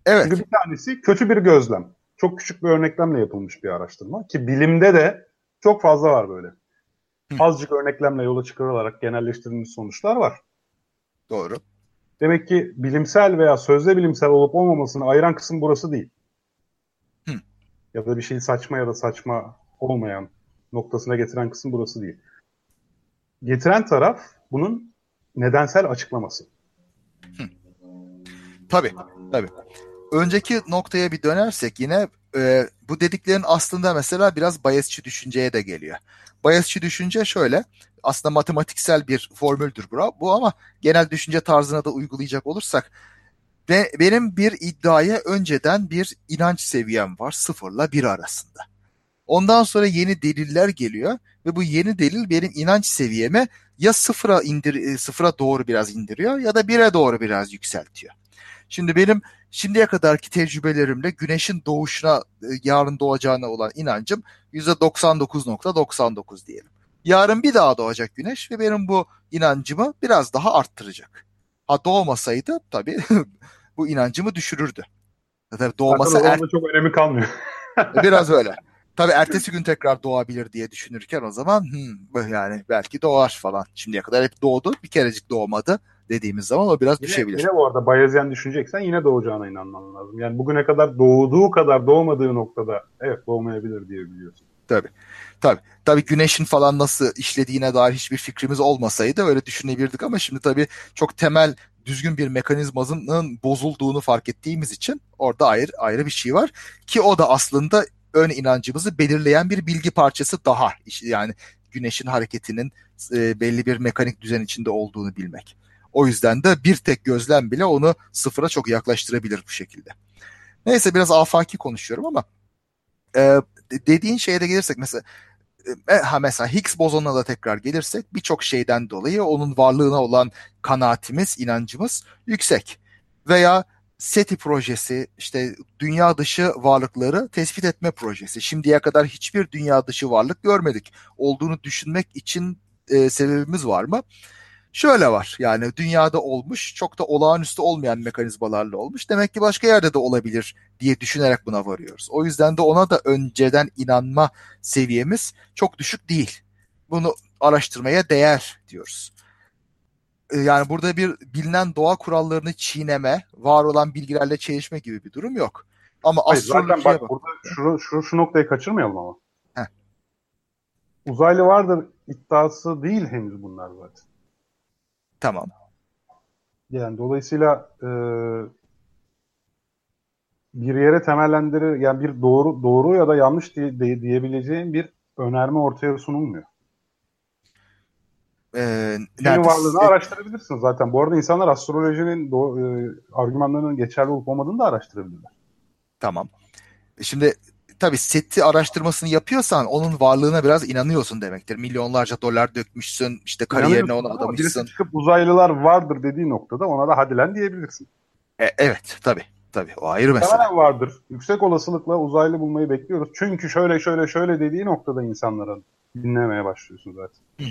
Evet. Çünkü bir tanesi kötü bir gözlem. Çok küçük bir örneklemle yapılmış bir araştırma ki bilimde de çok fazla var böyle. Hı. Azıcık örneklemle yola çıkarılarak genelleştirilmiş sonuçlar var. Doğru. Demek ki bilimsel veya sözde bilimsel olup olmamasını ayıran kısım burası değil. Hı. Ya da bir şeyi saçma ya da saçma olmayan noktasına getiren kısım burası değil. Getiren taraf bunun nedensel açıklaması. Tabii. Tabii. Önceki noktaya bir dönersek yine e, bu dediklerin aslında mesela biraz Bayesçi düşünceye de geliyor. Bayesçi düşünce şöyle. Aslında matematiksel bir formüldür bu, bu ama genel düşünce tarzına da uygulayacak olursak ve benim bir iddiaya önceden bir inanç seviyem var sıfırla bir arasında. Ondan sonra yeni deliller geliyor ve bu yeni delil benim inanç seviyeme ya sıfıra indir e, sıfıra doğru biraz indiriyor ya da bire doğru biraz yükseltiyor. Şimdi benim şimdiye kadarki tecrübelerimle güneşin doğuşuna e, yarın doğacağına olan inancım %99.99 diyelim. Yarın bir daha doğacak güneş ve benim bu inancımı biraz daha arttıracak. Ha doğmasaydı tabii bu inancımı düşürürdü. Tabii doğmasa Zaten er, çok önemi kalmıyor. biraz öyle. Tabii ertesi gün tekrar doğabilir diye düşünürken o zaman hmm, yani belki doğar falan. Şimdiye kadar hep doğdu bir kerecik doğmadı dediğimiz zaman o biraz Yine, düşebilir. yine bu arada Bayezyen düşüneceksen yine doğacağına inanman lazım. Yani bugüne kadar doğduğu kadar doğmadığı noktada evet doğmayabilir diye biliyorsun. Tabii güneşin falan nasıl işlediğine dair hiçbir fikrimiz olmasaydı öyle düşünebilirdik ama şimdi tabii çok temel düzgün bir mekanizmanın bozulduğunu fark ettiğimiz için orada ayrı ayrı bir şey var ki o da aslında ön inancımızı belirleyen bir bilgi parçası daha yani güneşin hareketinin e, belli bir mekanik düzen içinde olduğunu bilmek. O yüzden de bir tek gözlem bile onu sıfıra çok yaklaştırabilir bu şekilde. Neyse biraz afaki konuşuyorum ama e, dediğin şeye de gelirsek mesela e, ha mesela Higgs bozonuna da tekrar gelirsek birçok şeyden dolayı onun varlığına olan kanaatimiz, inancımız yüksek. Veya SETI projesi işte dünya dışı varlıkları tespit etme projesi. Şimdiye kadar hiçbir dünya dışı varlık görmedik. Olduğunu düşünmek için e, sebebimiz var mı? Şöyle var yani dünyada olmuş çok da olağanüstü olmayan mekanizmalarla olmuş. Demek ki başka yerde de olabilir diye düşünerek buna varıyoruz. O yüzden de ona da önceden inanma seviyemiz çok düşük değil. Bunu araştırmaya değer diyoruz. Yani burada bir bilinen doğa kurallarını çiğneme, var olan bilgilerle çelişme gibi bir durum yok. Ama Hayır, zaten bak, bak. burada şu, şu, şu noktayı kaçırmayalım ama. Heh. Uzaylı vardır iddiası değil henüz bunlar zaten. Tamam. Yani dolayısıyla e, bir yere temellendirir yani bir doğru doğru ya da yanlış diye, diye, diyebileceğin bir önerme ortaya sunulmuyor. Ee, Senin varlığını araştırabilirsin zaten. Bu arada insanlar astrolojinin do- e, argümanlarının geçerli olup olmadığını da araştırabilirler. Tamam. Şimdi tabii seti araştırmasını yapıyorsan onun varlığına biraz inanıyorsun demektir. Milyonlarca dolar dökmüşsün, işte kariyerine ona ama birisi adamışsın. çıkıp uzaylılar vardır dediği noktada ona da hadi lan diyebilirsin. E, evet, tabii. Tabii o ayrı mesele. Muhtemelen vardır. Yüksek olasılıkla uzaylı bulmayı bekliyoruz. Çünkü şöyle şöyle şöyle dediği noktada insanların dinlemeye başlıyorsun zaten.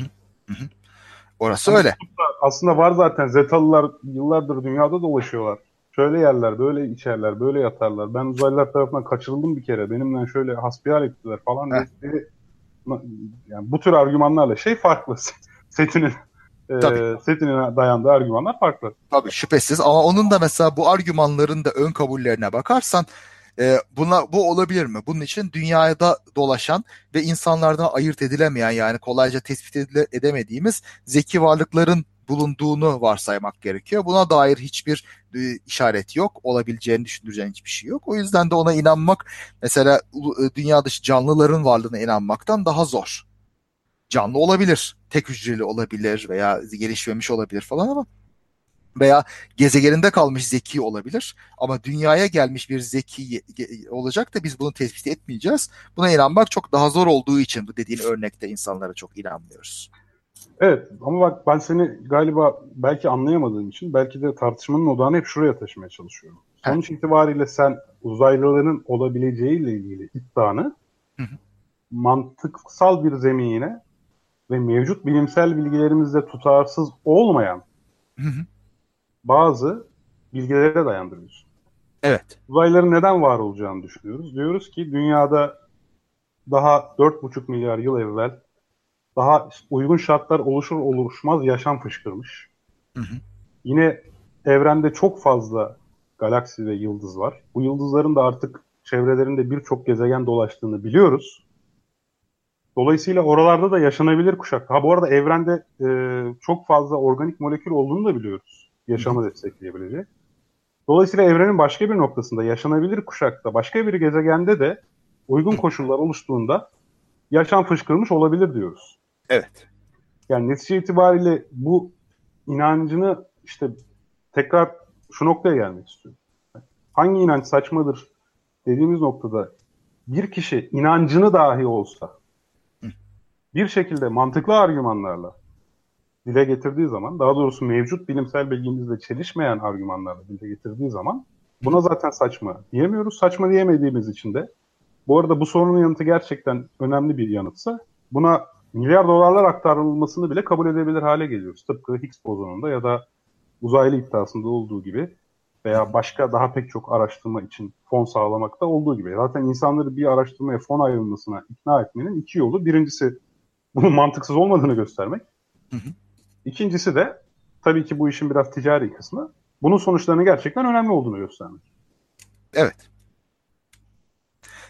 Orası öyle. Aslında var zaten Zetalılar yıllardır dünyada dolaşıyorlar. Şöyle yerler, böyle içerler, böyle yatarlar. Ben uzaylılar tarafından kaçırıldım bir kere. Benimle şöyle hasbihal ettiler falan. Heh. diye- Yani bu tür argümanlarla şey farklı. Setin'in e, Tabii. Setin'in dayandığı argümanlar farklı. Tabii şüphesiz ama onun da mesela bu argümanların da ön kabullerine bakarsan e, buna bu olabilir mi? Bunun için dünyada dolaşan ve insanlardan ayırt edilemeyen yani kolayca tespit edemediğimiz zeki varlıkların bulunduğunu varsaymak gerekiyor. Buna dair hiçbir e, işaret yok. Olabileceğini düşündüreceğin hiçbir şey yok. O yüzden de ona inanmak mesela e, dünya dışı canlıların varlığına inanmaktan daha zor. Canlı olabilir, tek hücreli olabilir veya gelişmemiş olabilir falan ama veya gezegeninde kalmış zeki olabilir ama dünyaya gelmiş bir zeki olacak da biz bunu tespit etmeyeceğiz. Buna inanmak çok daha zor olduğu için bu dediğin örnekte insanlara çok inanmıyoruz. Evet ama bak ben seni galiba belki anlayamadığım için belki de tartışmanın odağını hep şuraya taşımaya çalışıyorum. Sonuç itibariyle sen uzaylıların olabileceğiyle ilgili iddianı Hı hı. mantıksal bir zemine ve mevcut bilimsel bilgilerimizde tutarsız olmayan Hı hı. Bazı bilgilere dayandırıyoruz. Evet. Uzayların neden var olacağını düşünüyoruz. Diyoruz ki dünyada daha 4,5 milyar yıl evvel daha uygun şartlar oluşur oluşmaz yaşam fışkırmış. Hı hı. Yine evrende çok fazla galaksi ve yıldız var. Bu yıldızların da artık çevrelerinde birçok gezegen dolaştığını biliyoruz. Dolayısıyla oralarda da yaşanabilir kuşak. Ha bu arada evrende e, çok fazla organik molekül olduğunu da biliyoruz. Yaşamı destekleyebilecek. Dolayısıyla evrenin başka bir noktasında yaşanabilir kuşakta başka bir gezegende de uygun koşullar oluştuğunda yaşam fışkırmış olabilir diyoruz. Evet. Yani netice itibariyle bu inancını işte tekrar şu noktaya gelmek istiyorum. Hangi inanç saçmadır dediğimiz noktada bir kişi inancını dahi olsa bir şekilde mantıklı argümanlarla dile getirdiği zaman, daha doğrusu mevcut bilimsel bilgimizle çelişmeyen argümanlarla dile getirdiği zaman buna zaten saçma diyemiyoruz. Saçma diyemediğimiz için de bu arada bu sorunun yanıtı gerçekten önemli bir yanıtsa buna milyar dolarlar aktarılmasını bile kabul edebilir hale geliyoruz. Tıpkı Higgs bozonunda ya da uzaylı iddiasında olduğu gibi veya başka daha pek çok araştırma için fon sağlamakta olduğu gibi. Zaten insanları bir araştırmaya fon ayrılmasına ikna etmenin iki yolu. Birincisi bunun mantıksız olmadığını göstermek. Hı hı. İkincisi de tabii ki bu işin biraz ticari kısmı. Bunun sonuçlarının gerçekten önemli olduğunu göstermek. Evet.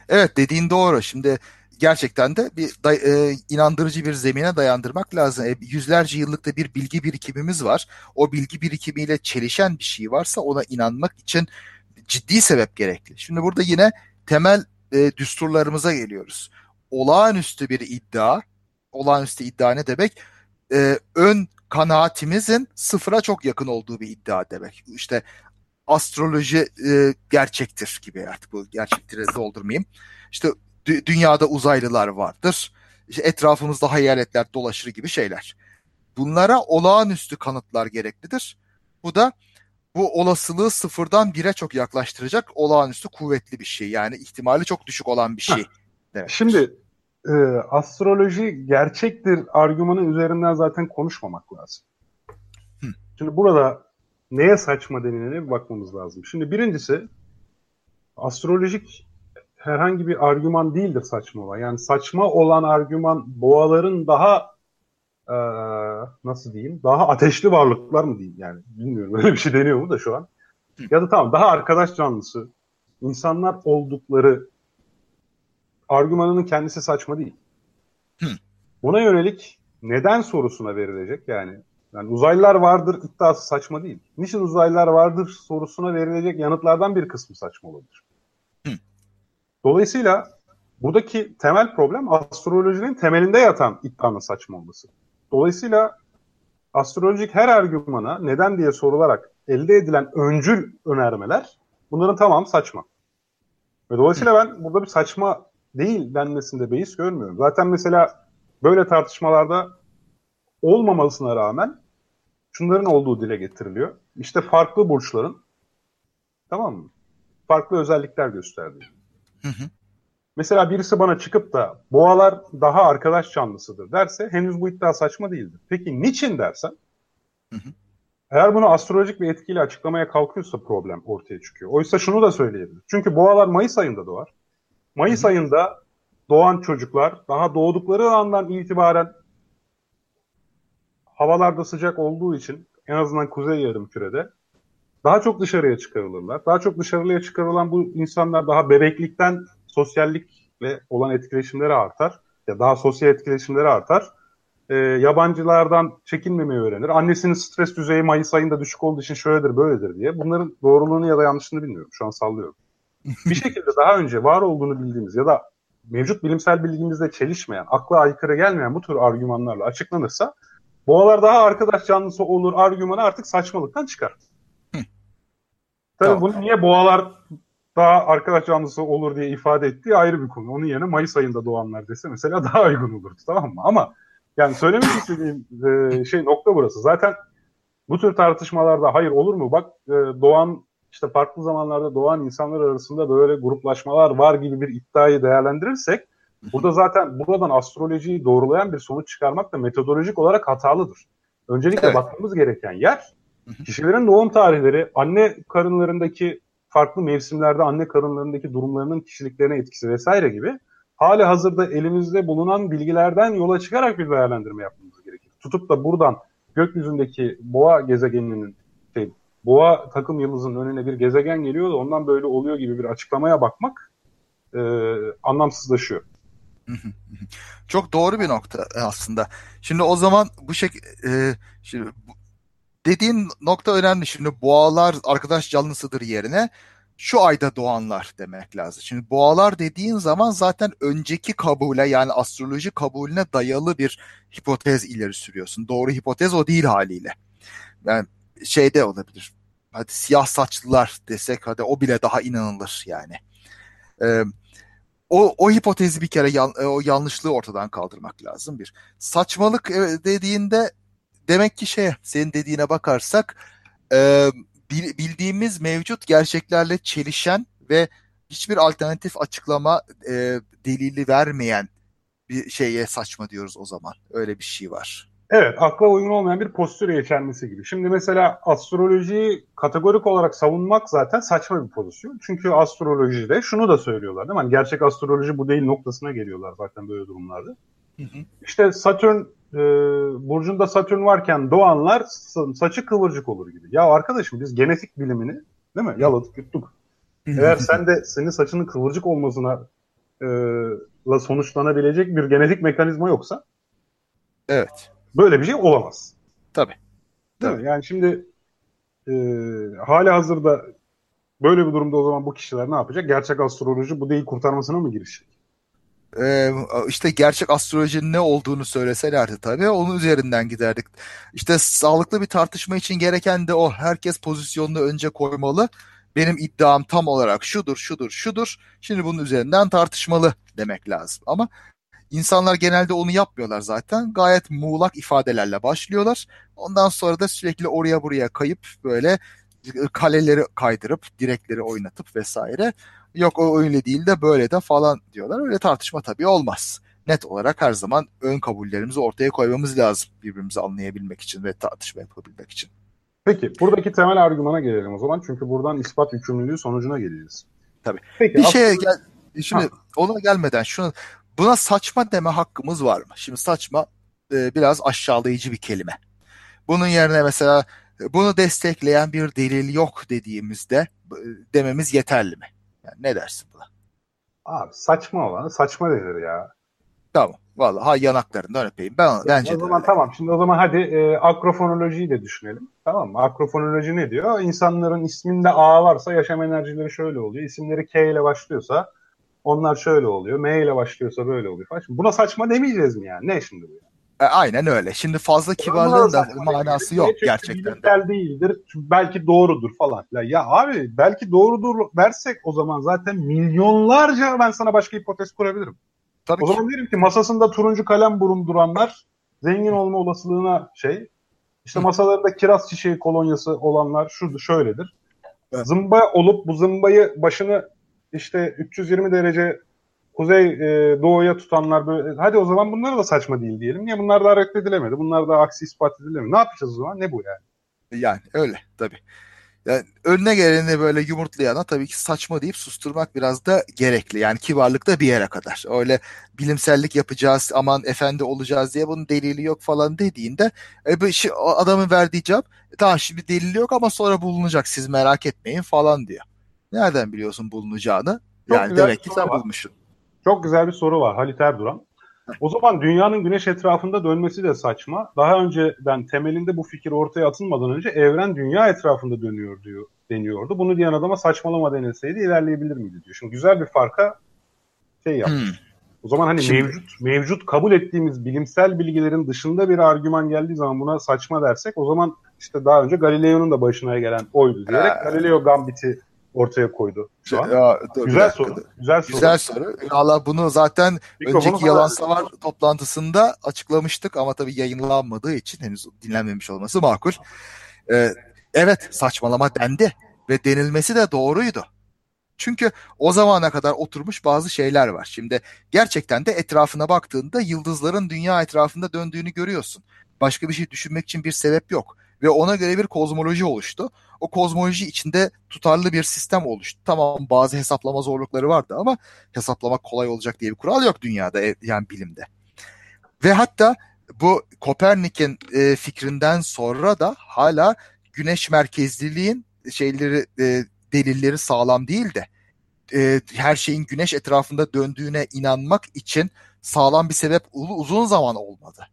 Evet dediğin doğru. Şimdi gerçekten de bir day- e, inandırıcı bir zemine dayandırmak lazım. E, yüzlerce yıllıkta bir bilgi birikimimiz var. O bilgi birikimiyle çelişen bir şey varsa ona inanmak için ciddi sebep gerekli. Şimdi burada yine temel e, düsturlarımıza geliyoruz. Olağanüstü bir iddia, olağanüstü iddia ne demek? E, ön kanaatimizin sıfıra çok yakın olduğu bir iddia demek. İşte astroloji e, gerçektir gibi artık bu gerçekleri doldurmayayım. İşte dü- dünyada uzaylılar vardır. İşte etrafımızda hayaletler dolaşır gibi şeyler. Bunlara olağanüstü kanıtlar gereklidir. Bu da bu olasılığı sıfırdan bire çok yaklaştıracak olağanüstü kuvvetli bir şey. Yani ihtimali çok düşük olan bir şey. Evet. Şimdi e, astroloji gerçektir argümanı üzerinden zaten konuşmamak lazım. Hı. Şimdi burada neye saçma denilene bir bakmamız lazım. Şimdi birincisi astrolojik herhangi bir argüman değildir saçma olan. Yani saçma olan argüman boğaların daha e, nasıl diyeyim daha ateşli varlıklar mı diyeyim yani bilmiyorum öyle bir şey deniyor mu da şu an. Ya da tamam daha arkadaş canlısı insanlar oldukları argümanının kendisi saçma değil. Hı. Buna yönelik neden sorusuna verilecek yani yani uzaylılar vardır iddiası saçma değil. Niçin uzaylılar vardır sorusuna verilecek yanıtlardan bir kısmı saçma olabilir. Hı. Dolayısıyla buradaki temel problem astrolojinin temelinde yatan iddianın saçma olması. Dolayısıyla astrolojik her argümana neden diye sorularak elde edilen öncül önermeler bunların tamamı saçma. Ve dolayısıyla ben burada bir saçma değil denmesinde beis görmüyorum. Zaten mesela böyle tartışmalarda olmamasına rağmen şunların olduğu dile getiriliyor. İşte farklı burçların tamam mı? Farklı özellikler gösterdiği. Hı hı. Mesela birisi bana çıkıp da boğalar daha arkadaş canlısıdır derse henüz bu iddia saçma değildir. Peki niçin dersen Hı hı. eğer bunu astrolojik bir etkiyle açıklamaya kalkıyorsa problem ortaya çıkıyor. Oysa şunu da söyleyebilir. Çünkü boğalar Mayıs ayında doğar. Mayıs ayında doğan çocuklar daha doğdukları andan itibaren havalarda sıcak olduğu için en azından kuzey yarımkürede daha çok dışarıya çıkarılırlar. Daha çok dışarıya çıkarılan bu insanlar daha bebeklikten sosyallikle olan etkileşimleri artar. Ya daha sosyal etkileşimleri artar. Ee, yabancılardan çekinmemeyi öğrenir. Annesinin stres düzeyi Mayıs ayında düşük olduğu için şöyledir böyledir diye. Bunların doğruluğunu ya da yanlışını bilmiyorum. Şu an sallıyorum. Bir şekilde daha önce var olduğunu bildiğimiz ya da mevcut bilimsel bilgimizle çelişmeyen, akla aykırı gelmeyen bu tür argümanlarla açıklanırsa boğalar daha arkadaş canlısı olur argümanı artık saçmalıktan çıkar. Tabii Tamam. bunu niye boğalar daha arkadaş canlısı olur diye ifade ettiği ayrı bir konu. Onun yerine Mayıs ayında doğanlar dese mesela daha uygun olurdu tamam mı? Ama yani söylemek istediğim e, şey nokta burası. Zaten bu tür tartışmalarda hayır olur mu? Bak e, doğan işte farklı zamanlarda doğan insanlar arasında böyle gruplaşmalar var gibi bir iddiayı değerlendirirsek Burada zaten buradan astrolojiyi doğrulayan bir sonuç çıkarmak da metodolojik olarak hatalıdır. Öncelikle Evet. bakmamız gereken yer kişilerin doğum tarihleri, anne karınlarındaki farklı mevsimlerde anne karınlarındaki durumlarının kişiliklerine etkisi vesaire gibi hali hazırda elimizde bulunan bilgilerden yola çıkarak bir değerlendirme yapmamız gerekir. Tutup da buradan gökyüzündeki boğa gezegeninin boğa takım yıldızının önüne bir gezegen geliyor da ondan böyle oluyor gibi bir açıklamaya bakmak e, anlamsızlaşıyor. Çok doğru bir nokta aslında. Şimdi o zaman bu şek e, şimdi dediğin nokta önemli. Şimdi boğalar arkadaş canlısıdır yerine şu ayda doğanlar demek lazım. Şimdi boğalar dediğin zaman zaten önceki kabule yani astroloji kabulüne dayalı bir hipotez ileri sürüyorsun. Doğru hipotez o değil haliyle. Yani şeyde olabilir. Hadi siyah saçlılar desek hadi o bile daha inanılır yani. Ee, o, o hipotezi bir kere yan- e, o yanlışlığı ortadan kaldırmak lazım bir. Saçmalık e, dediğinde demek ki şey senin dediğine bakarsak e, bil- bildiğimiz mevcut gerçeklerle çelişen ve hiçbir alternatif açıklama e, delili vermeyen bir şeye saçma diyoruz o zaman. Öyle bir şey var. Evet, akla uygun olmayan bir postür yeşermesi gibi. Şimdi mesela astrolojiyi kategorik olarak savunmak zaten saçma bir pozisyon. Çünkü astrolojide şunu da söylüyorlar değil mi? Hani gerçek astroloji bu değil noktasına geliyorlar zaten böyle durumlarda. İşte Satürn e, burcunda Satürn varken doğanlar sa- saçı kıvırcık olur gibi. Ya arkadaşım biz genetik bilimini değil mi? Yaladık yuttuk. Eğer sen de senin saçının kıvırcık olmasına e, la sonuçlanabilecek bir genetik mekanizma yoksa Evet. Böyle bir şey olamaz. Tabii. Değil mi? Yani şimdi e, hali hazırda böyle bir durumda o zaman bu kişiler ne yapacak? Gerçek astroloji bu değil kurtarmasına mı girişecek? Ee, işte gerçek astrolojinin ne olduğunu söyleselerdi tabii onun üzerinden giderdik. İşte sağlıklı bir tartışma için gereken de o. Herkes pozisyonunu önce koymalı. Benim iddiam tam olarak şudur, şudur, şudur. Şimdi bunun üzerinden tartışmalı demek lazım. Ama insanlar genelde onu yapmıyorlar zaten. Gayet muğlak ifadelerle başlıyorlar. Ondan sonra da sürekli oraya buraya kayıp böyle kaleleri kaydırıp, direkleri oynatıp vesaire. Yok o öyle değil de böyle de falan diyorlar. Öyle tartışma tabii olmaz. Net olarak her zaman ön kabullerimizi ortaya koymamız lazım birbirimizi anlayabilmek için ve tartışma yapabilmek için. Peki buradaki temel argümana gelelim o zaman. Çünkü buradan ispat yükümlülüğü sonucuna geleceğiz. Tabii. Peki, Bir şeye astroloji- gel şimdi ona gelmeden şunu buna saçma deme hakkımız var mı? Şimdi saçma e, biraz aşağılayıcı bir kelime. Bunun yerine mesela e, bunu destekleyen bir delil yok dediğimizde e, dememiz yeterli mi? Yani ne dersin buna? Abi saçma olan saçma denir ya. Tamam. Vallahi ha yanaklarından öpeyim. Ben bence o zaman öyle. tamam. Şimdi o zaman hadi e, akrofonolojiyi de düşünelim. Tamam mı? Akrofonoloji ne diyor? İnsanların isminde A varsa yaşam enerjileri şöyle oluyor. İsimleri K ile başlıyorsa onlar şöyle oluyor. M ile başlıyorsa böyle oluyor falan. Şimdi buna saçma demeyeceğiz mi yani? Ne şimdi bu? E, aynen öyle. Şimdi fazla kibarlığın da manası yok Çünkü gerçekten bilimsel değildir. Çünkü belki doğrudur falan filan. Ya abi belki doğrudur dersek o zaman zaten milyonlarca ben sana başka hipotez kurabilirim. Tabii O ki. zaman derim ki masasında turuncu kalem bulunduranlar zengin olma olasılığına şey. İşte Hı. masalarında kiraz çiçeği kolonyası olanlar şu şöyledir. Evet. Zımba olup bu zımbayı başını işte 320 derece kuzey e, doğuya tutanlar böyle. Hadi o zaman bunlar da saçma değil diyelim. Niye bunlar da reddedilemedi? Bunlar da aksi ispat edilemedi. Ne yapacağız o zaman? Ne bu yani? Yani öyle tabii. Yani önüne geleni böyle yumurtlayana tabii ki saçma deyip susturmak biraz da gerekli. Yani kibarlık da bir yere kadar. Öyle bilimsellik yapacağız, aman efendi olacağız diye bunun delili yok falan dediğinde e, bu işi, adamın verdiği cevap "E, tamam şimdi delili yok ama sonra bulunacak siz merak etmeyin falan diyor. Nereden biliyorsun bulunacağını? Çok yani demek ki sen var. bulmuşsun. Çok güzel bir soru var Halit Erduran. O zaman dünyanın güneş etrafında dönmesi de saçma. Daha önceden temelinde bu fikir ortaya atılmadan önce evren dünya etrafında dönüyor diyor deniyordu. Bunu diyen adama saçmalama denilseydi ilerleyebilir miydi diyor. Şimdi güzel bir farka şey yap. Hmm. O zaman hani Şimdi- mevcut mevcut kabul ettiğimiz bilimsel bilgilerin dışında bir argüman geldiği zaman buna saçma dersek o zaman işte daha önce Galileo'nun da başına gelen oydu diyerek Ha. Galileo Gambit'i ortaya koydu şu an. Ya, dur, bir Güzel dakika. soru. Güzel soru. Güzel soru. Valla bunu zaten Mikrofonu önceki Yalan. Savar toplantısında açıklamıştık ama tabii yayınlanmadığı için henüz dinlenmemiş olması makul. Ee, evet saçmalama dendi ve denilmesi de doğruydu. Çünkü o zamana kadar oturmuş bazı şeyler var. Şimdi gerçekten de etrafına baktığında yıldızların dünya etrafında döndüğünü görüyorsun. Başka bir şey düşünmek için bir sebep yok. Ve ona göre bir kozmoloji oluştu. O kozmoloji içinde tutarlı bir sistem oluştu. Tamam bazı hesaplama zorlukları vardı ama hesaplamak kolay olacak diye bir kural yok dünyada e, yani bilimde. Ve hatta bu Kopernik'in e, fikrinden sonra da hala güneş merkezliliğin şeyleri e, delilleri sağlam değil de e, her şeyin güneş etrafında döndüğüne inanmak için sağlam bir sebep uzun zaman olmadı.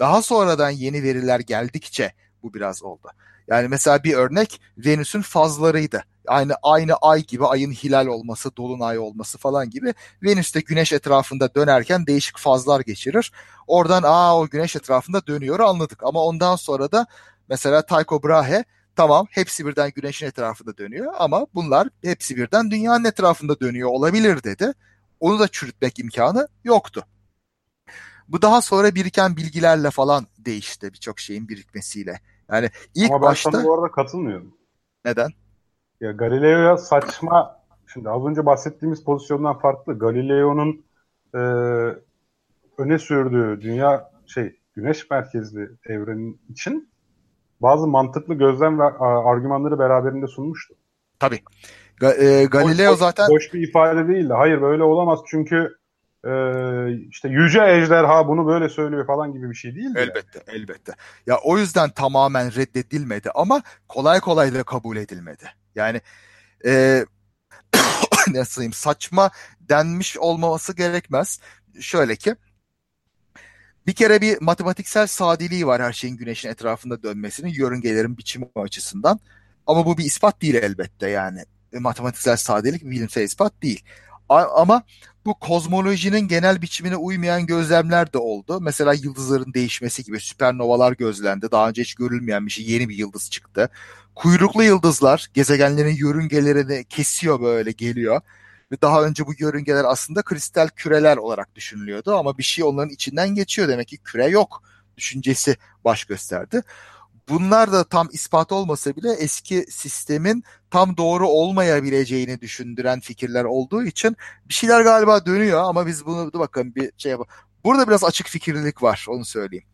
Daha sonradan yeni veriler geldikçe bu biraz oldu. Yani mesela bir örnek Venüs'ün fazlarıydı. Aynı aynı ay gibi ayın hilal olması, dolunay olması falan gibi Venüs de güneş etrafında dönerken değişik fazlar geçirir. Oradan aa o güneş etrafında dönüyor anladık. Ama ondan sonra da mesela Tycho Brahe tamam hepsi birden güneşin etrafında dönüyor ama bunlar hepsi birden dünyanın etrafında dönüyor olabilir dedi. Onu da çürütmek imkanı yoktu. Bu daha sonra biriken bilgilerle falan değişti birçok şeyin birikmesiyle. Yani ilk Ama ben başta... sana bu arada katılmıyorum. Neden? Ya Galileo'ya saçma, şimdi az önce bahsettiğimiz pozisyondan farklı. Galileo'nun e, öne sürdüğü dünya şey güneş merkezli evrenin için bazı mantıklı gözlem ve argümanları beraberinde sunmuştu. Tabii. Ga- e, Galileo boş, zaten boş bir ifade değildi. Hayır böyle olamaz çünkü e, işte yüce ejderha bunu böyle söylüyor falan gibi bir şey değil. Elbette, yani. elbette. Ya o yüzden tamamen reddedilmedi ama kolay kolay da kabul edilmedi. Yani e, nasıl diyeyim saçma denmiş olmaması gerekmez. Şöyle ki bir kere bir matematiksel sadeliği var her şeyin güneşin etrafında dönmesinin yörüngelerin biçimi açısından. Ama bu bir ispat değil elbette yani. E, matematiksel sadelik bilimsel ispat değil. Ama bu kozmolojinin genel biçimine uymayan gözlemler de oldu. Mesela yıldızların değişmesi gibi süpernovalar gözlendi. Daha önce hiç görülmeyen bir şey yeni bir yıldız çıktı. Kuyruklu yıldızlar gezegenlerin yörüngelerini kesiyor böyle geliyor. Ve daha önce bu yörüngeler aslında kristal küreler olarak düşünülüyordu ama bir şey onların içinden geçiyor. Demek ki küre yok düşüncesi baş gösterdi. Bunlar da tam ispat olmasa bile eski sistemin tam doğru olmayabileceğini düşündüren fikirler olduğu için bir şeyler galiba dönüyor ama biz bunu da bakın bir şey yapalım. Burada biraz açık fikirlilik var onu söyleyeyim.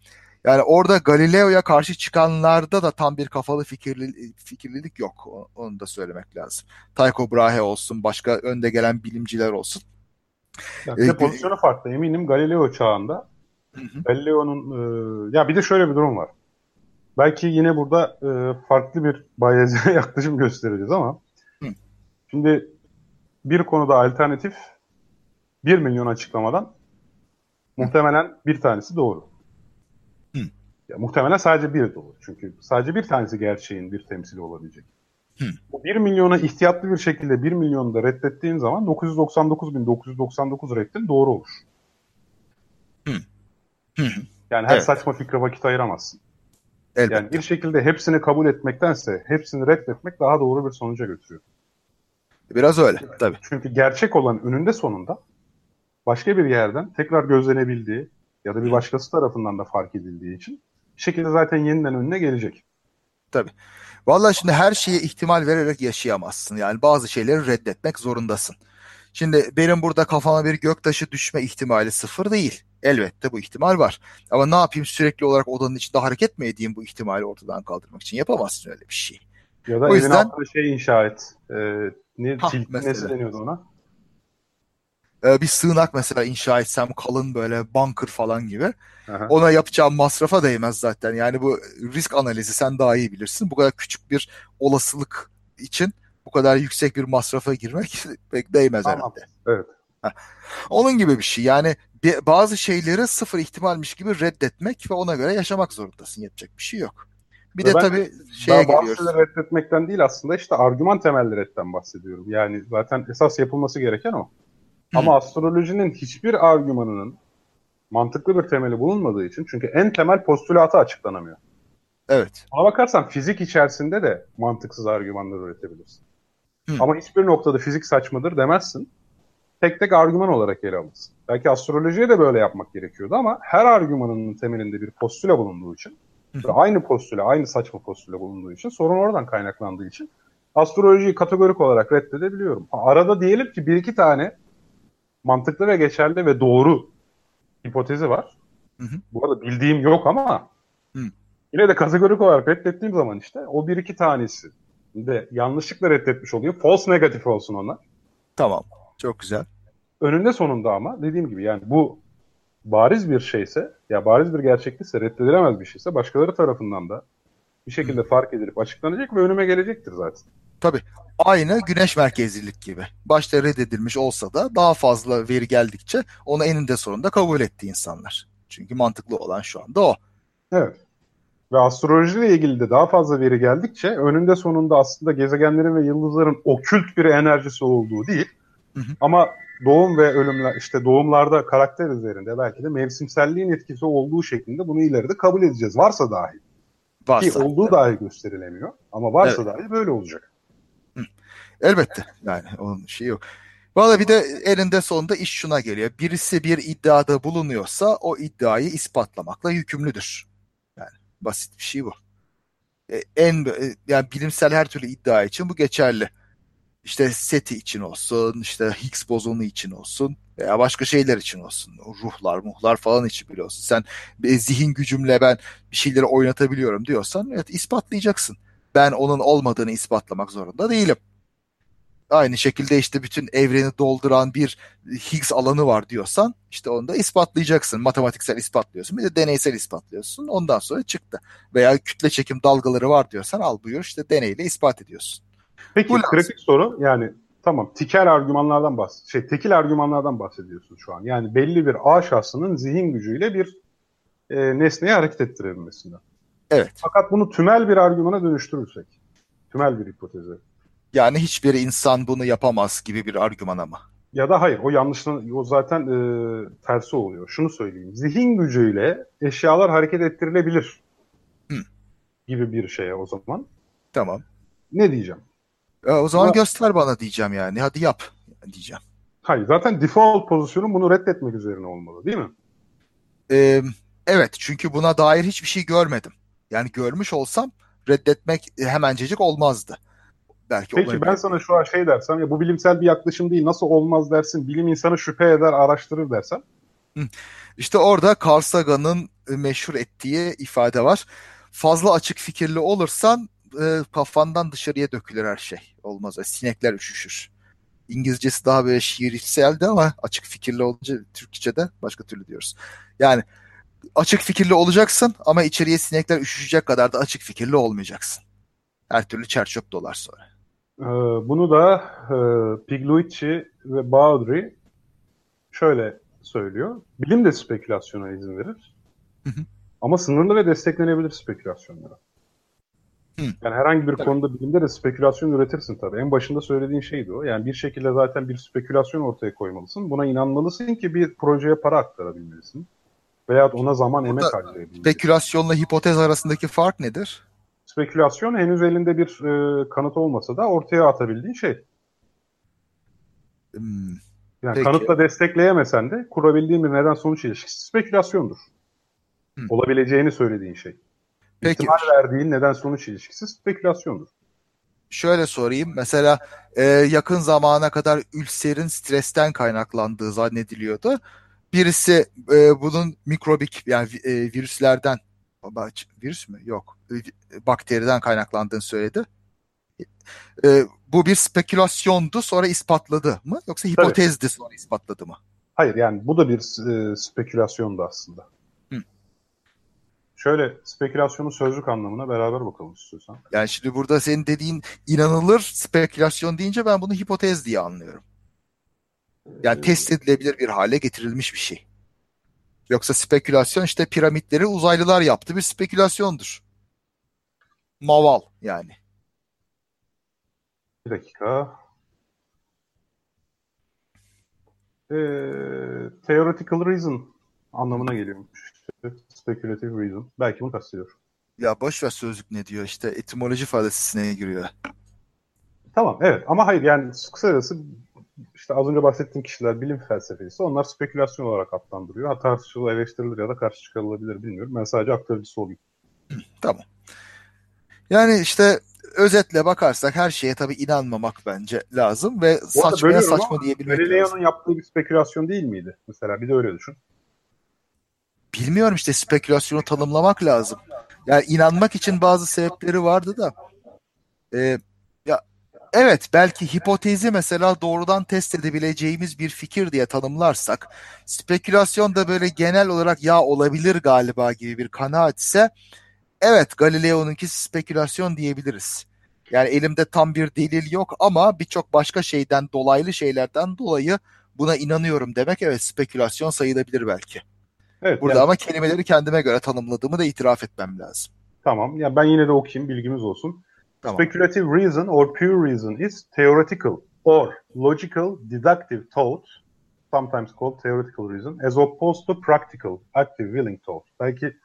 Yani orada Galileo'ya karşı çıkanlarda da tam bir kafalı fikirli, fikirlilik yok. Onu da söylemek lazım. Tycho Brahe olsun, başka önde gelen bilimciler olsun. Ya bir ee, pozisyonu farklı. Eminim Galileo çağında Galileo'nun e, ya bir de şöyle bir durum var. Belki yine burada e, farklı bir bayeze yaklaşım göstereceğiz ama hı. şimdi bir konuda alternatif 1 milyon açıklamadan muhtemelen bir tanesi doğru. Ya, muhtemelen sadece bir doğru. Çünkü sadece bir tanesi gerçeğin bir temsili olabilecek. Hı. Bu 1 milyona ihtiyatlı bir şekilde 1 milyonu da reddettiğin zaman 999.999 reddin doğru olur. Hı. Hı. Yani her evet. saçma fikre vakit ayıramazsın. Elbette. Yani bir şekilde hepsini kabul etmektense hepsini reddetmek daha doğru bir sonuca götürüyor. Biraz öyle tabii. Çünkü gerçek olan önünde sonunda başka bir yerden tekrar gözlenebildiği ya da bir başkası tarafından da fark edildiği için bir şekilde zaten yeniden önüne gelecek. Tabii. Vallahi şimdi her şeye ihtimal vererek yaşayamazsın. Yani bazı şeyleri reddetmek zorundasın. Şimdi benim burada kafama bir göktaşı düşme ihtimali sıfır değil. Elbette bu ihtimal var. Ama ne yapayım sürekli olarak odanın içinde hareket mi edeyim bu ihtimali ortadan kaldırmak için? Yapamazsın öyle bir şey. Ya da o evin yüzden... altında şey inşa et. Ee, ne, ha, tilki, nesi deniyordu ona? Ee, bir sığınak mesela inşa etsem kalın böyle bunker falan gibi. Aha. Ona yapacağım masrafa değmez zaten. Yani bu risk analizi sen daha iyi bilirsin. Bu kadar küçük bir olasılık için bu kadar yüksek bir masrafa girmek pek değmez tamam. herhalde. Evet. Onun gibi bir şey. Yani bazı şeyleri sıfır ihtimalmiş gibi reddetmek ve ona göre yaşamak zorundasın. Yapacak bir şey yok. Bir ve de tabii şeye geliyoruz. Bazı reddetmekten değil aslında işte argüman temelli redden bahsediyorum. Yani zaten esas yapılması gereken o. Ama astrolojinin hiçbir argümanının mantıklı bir temeli bulunmadığı için çünkü en temel postülatı açıklanamıyor. Evet. Ama bakarsan fizik içerisinde de mantıksız argümanlar üretebilirsin. Hı. Ama hiçbir noktada fizik saçmadır demezsin. Tek tek argüman olarak ele alırsın. Belki astrolojiye de böyle yapmak gerekiyordu ama her argümanının temelinde bir postüle bulunduğu için ve aynı postüle, aynı saçma postüle bulunduğu için sorun oradan kaynaklandığı için astrolojiyi kategorik olarak reddedebiliyorum. Arada diyelim ki bir iki tane mantıklı ve geçerli ve doğru hipotezi var. Hı hı. Bu arada bildiğim yok ama Hı. yine de kategorik olarak reddettiğim zaman işte o bir iki tanesi de yanlışlıkla reddetmiş oluyor. False negatif olsun onlar. Tamam. Çok güzel. Önünde sonunda ama dediğim gibi yani bu bariz bir şeyse ya bariz bir gerçeklikse reddedilemez bir şeyse başkaları tarafından da bir şekilde fark edilip açıklanacak ve önüme gelecektir zaten. Aynı güneş merkezlilik gibi. Başta reddedilmiş olsa da daha fazla veri geldikçe onu eninde sonunda kabul etti insanlar. Çünkü mantıklı olan şu anda o. Evet. Ve astrolojiyle ilgili de daha fazla veri geldikçe önünde sonunda aslında gezegenlerin ve yıldızların okült bir enerjisi olduğu değil. Hı hı. Ama doğum ve ölümler işte doğumlarda karakter üzerinde belki de mevsimselliğin etkisi olduğu şeklinde bunu ileride kabul edeceğiz. Varsa dahi. Ki Varsa. olduğu dahi gösterilemiyor. Ama varsa dahi böyle olacak. Elbette. Yani onun şeyi yok. Valla bir de elinde sonunda iş şuna geliyor. Birisi bir iddiada bulunuyorsa o iddiayı ispatlamakla yükümlüdür. Yani basit bir şey bu. E, en e, yani bilimsel her türlü iddia için bu geçerli. İşte SETI için olsun, işte Higgs bozonu için olsun veya başka şeyler için olsun. Ruhlar, muhlar falan için bile olsun. Sen zihin gücümle ben bir şeyleri oynatabiliyorum diyorsan evet ispatlayacaksın. Ben onun olmadığını ispatlamak zorunda değilim. Aynı şekilde işte bütün evreni dolduran bir Higgs alanı var diyorsan işte onu da ispatlayacaksın. Matematiksel ispatlıyorsun bir de deneysel ispatlıyorsun. Ondan sonra çıktı. Veya kütle çekim dalgaları var diyorsan al buyur işte deneyle ispat ediyorsun. Peki Bu lazım. kritik soru yani tamam tikel argümanlardan bahs şey tekil argümanlardan bahsediyorsun şu an. Yani belli bir A şahsının zihin gücüyle bir e, nesneyi hareket ettirebilmesinden. Evet. Fakat bunu tümel bir argümana dönüştürürsek, tümel bir hipotezi Yani hiçbir insan bunu yapamaz gibi bir argüman ama. ya da hayır o yanlışlığın o zaten e, tersi oluyor. Şunu söyleyeyim. Zihin gücüyle eşyalar hareket ettirilebilir Hı. gibi bir şeye o zaman. Tamam. Ne diyeceğim? E, o zaman Ama- göster bana diyeceğim yani. Hadi yap diyeceğim. Hayır zaten default pozisyonun bunu reddetmek üzerine olmalı değil mi? Ee, evet çünkü buna dair hiçbir şey görmedim. Yani görmüş olsam reddetmek hemencecik olmazdı. Belki Peki ben sana şu an şey dersem ya bu bilimsel bir yaklaşım değil nasıl olmaz dersin bilim insanı şüphe eder araştırır dersen İşte orada Carl Sagan'ın e, meşhur ettiği ifade var. Fazla açık fikirli olursan e, kafandan dışarıya dökülür her şey. Olmaz. Sinekler üşüşür. İngilizcesi daha böyle şiirseldi ama açık fikirli olunca Türkçe'de başka türlü diyoruz. Yani açık fikirli olacaksın ama içeriye sinekler üşüşecek kadar da açık fikirli olmayacaksın. Her türlü çerçöp dolar sonra. Ee, bunu da e, Pigliucci ve Baudry şöyle söylüyor. Bilim de spekülasyona izin verir. Hı hı. Ama sınırlı ve desteklenebilir spekülasyonlara. Hı. Yani herhangi bir Tabii. konuda bilimde de spekülasyon üretirsin tabii. En başında söylediğin şeydi o. Yani bir şekilde zaten bir spekülasyon ortaya koymalısın. Buna inanmalısın ki bir projeye para aktarabilmelisin. Veya ona zaman emek Burada harcayabilmelisin. Spekülasyonla hipotez arasındaki fark nedir? Spekülasyon henüz elinde bir e, kanıt olmasa da ortaya atabildiğin şey. Hmm, Yani Peki. kanıtla destekleyemesen de kurabildiğin bir neden sonuç ilişkisi spekülasyondur. Hı. Olabileceğini söylediğin şey. Peki. İhtimal verdiğin neden sonuç ilişkisi spekülasyondur. Şöyle sorayım. Mesela e, yakın zamana kadar ülserin stresten kaynaklandığı zannediliyordu. Birisi e, bunun mikrobik yani e, virüslerden virüs mü? Yok. E, Bakteriden kaynaklandığını söyledi. E, bu bir spekülasyondu sonra ispatladı mı? Yoksa hipotezdi sonra ispatladı mı? Hayır yani bu da bir e, spekülasyondu aslında. Şöyle spekülasyonun sözlük anlamına beraber bakalım istiyorsan. Yani şimdi burada senin dediğin inanılır spekülasyon deyince ben bunu hipotez diye anlıyorum. Yani test edilebilir bir hale getirilmiş bir şey. Yoksa spekülasyon işte piramitleri uzaylılar yaptı bir spekülasyondur. Maval yani. Bir dakika. Ee, theoretical reason anlamına geliyormuş. Speculative reason. Belki bunu kastediyor. Ya boş ver sözlük ne diyor işte etimoloji felsefesine giriyor. Tamam evet ama hayır yani kısacası işte az önce bahsettiğim kişiler bilim felsefesi onlar spekülasyon olarak adlandırıyor. Ha tartışılır, eleştirilir ya da karşı çıkarılabilir bilmiyorum. Ben sadece aktarıcısı olayım. Tamam. Yani işte özetle bakarsak her şeye tabii inanmamak bence lazım ve saçmaya saçma diyebilmek lazım. Galileo'nun yaptığı bir spekülasyon değil miydi? Mesela bir de öyle düşün. Bilmiyorum işte spekülasyonu tanımlamak lazım. Yani inanmak için bazı sebepleri vardı da. Ee, ya evet belki hipotezi mesela doğrudan test edebileceğimiz bir fikir diye tanımlarsak, spekülasyon da böyle genel olarak ya olabilir galiba gibi bir kanaat ise evet Galileo'nunki spekülasyon diyebiliriz. Yani elimde tam bir delil yok ama birçok başka şeyden dolaylı şeylerden dolayı buna inanıyorum demek evet spekülasyon sayılabilir belki. Evet. Burada yani- ama kelimeleri kendime göre tanımladığımı da itiraf etmem lazım. Tamam. Ya ben yine de okuyayım bilgimiz olsun. Tamam. Speculative reason or pure reason is theoretical or logical deductive thought, sometimes called theoretical reason, as opposed to practical active willing thought. Belki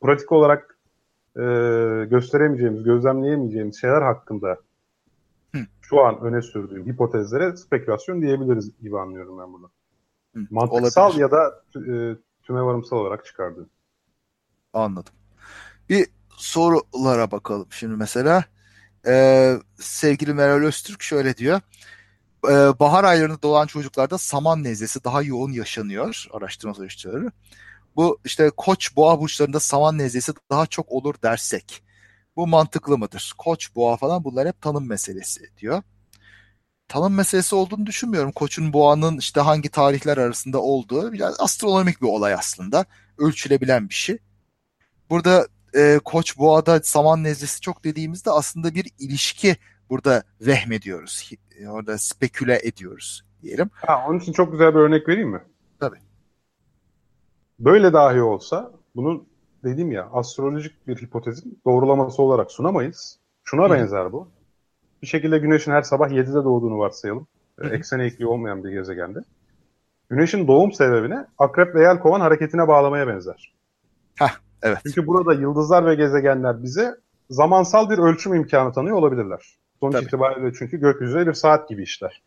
pratik olarak e, gösteremeyeceğimiz, gözlemleyemeyeceğimiz şeyler hakkında Hı. şu an öne sürdüğüm hipotezlere spekülasyon diyebiliriz gibi anlıyorum ben. Hı, Mantıksal olabilir. ya da e, tümevarımsal olarak çıkardığım. Anladım. Bir sorulara bakalım şimdi mesela. Ee, sevgili Meral Öztürk şöyle diyor. Ee, bahar aylarında doğan çocuklarda saman nezlesi daha yoğun yaşanıyor araştırma sonuçları. Bu işte koç boğa burçlarında saman nezlesi daha çok olur dersek. Bu mantıklı mıdır? Koç boğa falan bunlar hep tanım meselesi diyor. Tanım meselesi olduğunu düşünmüyorum. Koçun boğanın işte hangi tarihler arasında olduğu biraz astronomik bir olay aslında. Ölçülebilen bir şey. Burada e, Koç boğada saman nezlesi çok dediğimizde aslında bir ilişki burada vehmediyoruz. Orada speküle ediyoruz diyelim. Ha, onun için çok güzel bir örnek vereyim mi? Tabii. Böyle dahi olsa bunu dediğim ya astrolojik bir hipotezin doğrulaması olarak sunamayız. Şuna Hı. benzer bu. Bir şekilde güneşin her sabah 7'de doğduğunu varsayalım. Hı. Eksene ekliği olmayan bir gezegende. Güneşin doğum sebebini akrep ve yelkovan hareketine bağlamaya benzer. Evet. Çünkü burada yıldızlar ve gezegenler bize zamansal bir ölçüm imkanı tanıyor olabilirler. Sonuç Tabii. itibariyle çünkü gökyüzü bir saat gibi işler.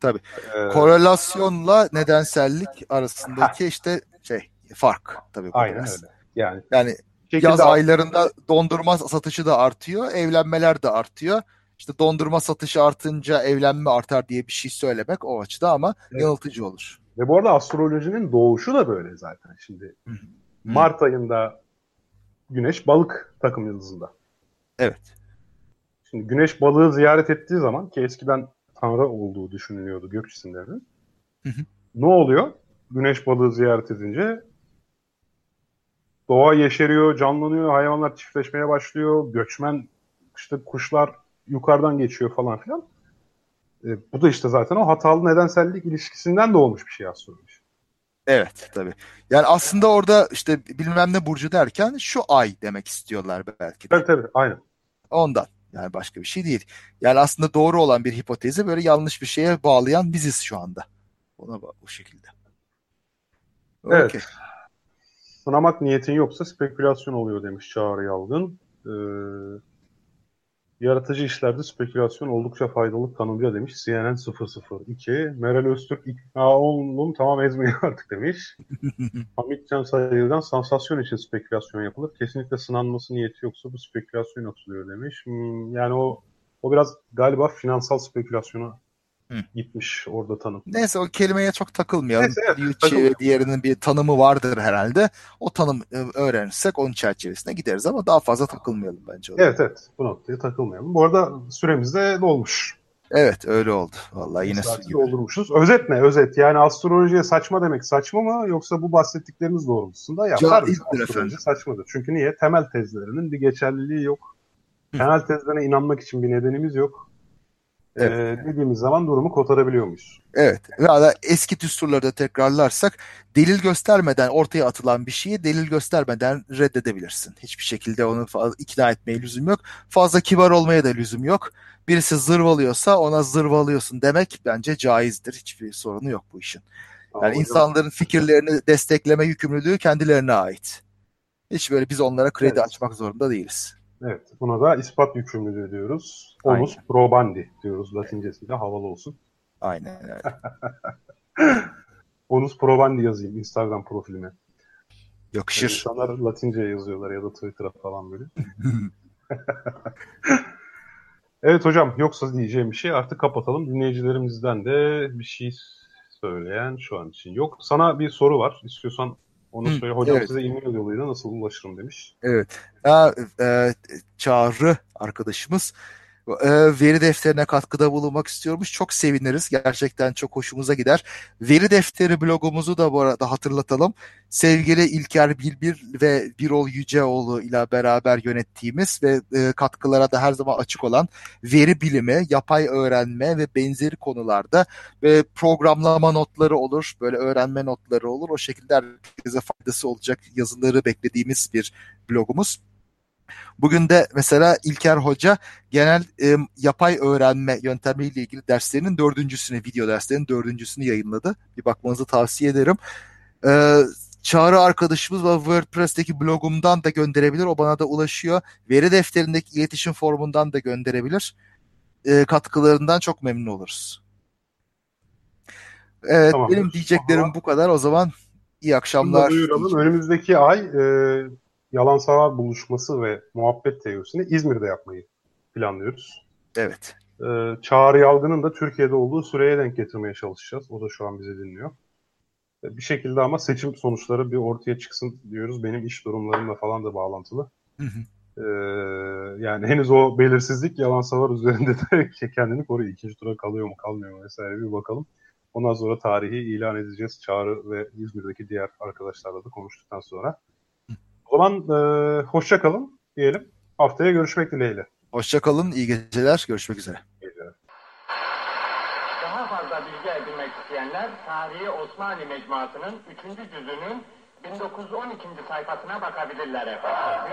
Tabii. Ee, Korelasyonla nedensellik arasındaki işte şey fark tabii. bu aynen biraz. öyle. Yani Yani yaz aylarında dondurma satışı da artıyor, evlenmeler de artıyor. İşte dondurma satışı artınca evlenme artar diye bir şey söylemek o açıda ama Evet. yanıltıcı olur. Ve bu arada astrolojinin doğuşu da böyle zaten. Şimdi Hı hı. Mart ayında Güneş balık takım yıldızında. Evet. Şimdi Güneş balığı ziyaret ettiği zaman ki eskiden Tanrı olduğu düşünülüyordu gök cisimlerinin. Ne oluyor? Güneş balığı ziyaret edince doğa yeşeriyor, canlanıyor, hayvanlar çiftleşmeye başlıyor, göçmen işte kuşlar yukarıdan geçiyor falan filan. E, bu da işte zaten o hatalı nedensellik ilişkisinden doğmuş bir şey astroloji. Evet tabii. Yani aslında orada işte bilmem ne burcu derken şu ay demek istiyorlar belki de. Tabii tabii aynen. Ondan. Yani başka bir şey değil. Yani aslında doğru olan bir hipotezi böyle yanlış bir şeye bağlayan biziz şu anda. Ona ba- bu şekilde. Evet. Okey. Sınamak niyetin yoksa spekülasyon oluyor demiş Çağrı Yalgın. Ee, yaratıcı işlerde spekülasyon oldukça faydalı tanımca demiş CNN 002. Meral Öztürk ikna olun tamam ezmeyin artık demiş. Hamit Can Sayır'dan sansasyon için spekülasyon yapılır. Kesinlikle sınanması niyeti yoksa bu spekülasyon atılıyor demiş. Hmm, yani o o biraz galiba finansal spekülasyona Hı. gitmiş orada tanım. Neyse o kelimeye çok takılmayalım. Neyse, evet, takılmayalım. diğerinin bir tanımı vardır herhalde. O tanım e, öğrenirsek onun çerçevesine gideriz ama daha fazla takılmayalım bence. ona. Evet evet bu noktaya takılmayalım. Bu arada süremiz de dolmuş. Evet öyle oldu. Vallahi yine su gibi. Özet ne? Özet. Yani astrolojiye saçma demek saçma mı yoksa bu bahsettiklerimiz doğrultusunda yapar mı? Astroloji saçmadır. Çünkü niye? Temel tezlerinin bir geçerliliği yok. Hı. Temel tezlerine inanmak için bir nedenimiz yok. Evet. Ee, dediğimiz zaman durumu kotarabiliyor muyuz? Evet. Ve da eski düsturları da tekrarlarsak delil göstermeden ortaya atılan bir şeyi delil göstermeden reddedebilirsin. Hiçbir şekilde onu ikna etmeye lüzum yok. Fazla kibar olmaya da lüzum yok. Birisi zırvalıyorsa ona zırvalıyorsun demek bence caizdir. Hiçbir sorunu yok bu işin. Ama Yani hocam- insanların fikirlerini destekleme yükümlülüğü kendilerine ait. Hiç böyle biz onlara kredi Evet. açmak zorunda değiliz. Evet. Buna da ispat yükümlülüğü diyoruz. Aynen. Onus probandi diyoruz latincesiyle havalı olsun. Aynen öyle. Onus probandi yazayım Instagram profilime. Yakışır. İnsanlar latince yazıyorlar ya da Twitter'a falan böyle. Evet hocam yoksa diyeceğim bir şey artık kapatalım. Dinleyicilerimizden de bir şey söyleyen şu an için yok. Sana bir soru var. İstiyorsan onu söyle. Hocam evet. size e-mail yoluyla nasıl ulaşırım demiş. Evet. Ya, e, Çağrı arkadaşımız veri defterine katkıda bulunmak istiyormuş. Çok seviniriz. Gerçekten çok hoşumuza gider. Veri defteri blogumuzu da bu arada hatırlatalım. Sevgili İlker Bilbir ve Birol Yüceoğlu ile beraber yönettiğimiz ve e, katkılara da her zaman açık olan veri bilimi, yapay öğrenme ve benzeri konularda ve programlama notları olur, böyle öğrenme notları olur. O şekilde herkese faydası olacak yazıları beklediğimiz bir blogumuz. Bugün de mesela İlker Hoca genel e, yapay öğrenme yöntemiyle ilgili derslerinin dördüncüsünü, video derslerinin dördüncüsünü yayınladı. Bir bakmanızı tavsiye ederim. E, Çağrı arkadaşımız ve WordPress'teki blogumdan da gönderebilir. O bana da ulaşıyor. Veri defterindeki iletişim formundan da gönderebilir. E, katkılarından çok memnun oluruz. Evet, Tamamdır. benim diyeceklerim bu kadar. O zaman iyi akşamlar. Önümüzdeki ay e, yalan savar buluşması ve muhabbet teorisini İzmir'de yapmayı planlıyoruz. Evet. E, Çağrı Yalgın'ın da Türkiye'de olduğu süreye denk getirmeye çalışacağız. O da şu an bizi dinliyor. E, Bir şekilde ama seçim sonuçları bir ortaya çıksın diyoruz. Benim iş durumlarımla falan da bağlantılı. Hı hı. Ee, yani henüz o belirsizlik yalan savar üzerinde de kendini koruyor. İkinci tura kalıyor mu kalmıyor mu vesaire bir bakalım. Ondan sonra tarihi ilan edeceğiz. Çağrı ve İzmir'deki diğer arkadaşlarla da konuştuktan sonra. Zaman e, hoşça kalın diyelim. Haftaya görüşmek dileğiyle. Hoşçakalın, iyi geceler, görüşmek üzere. Daha fazla bilgi edinmek isteyenler Tarihi Osmanlı Mecmuası'nın 3. cüzünün 1912. sayfasına bakabilirler efendim.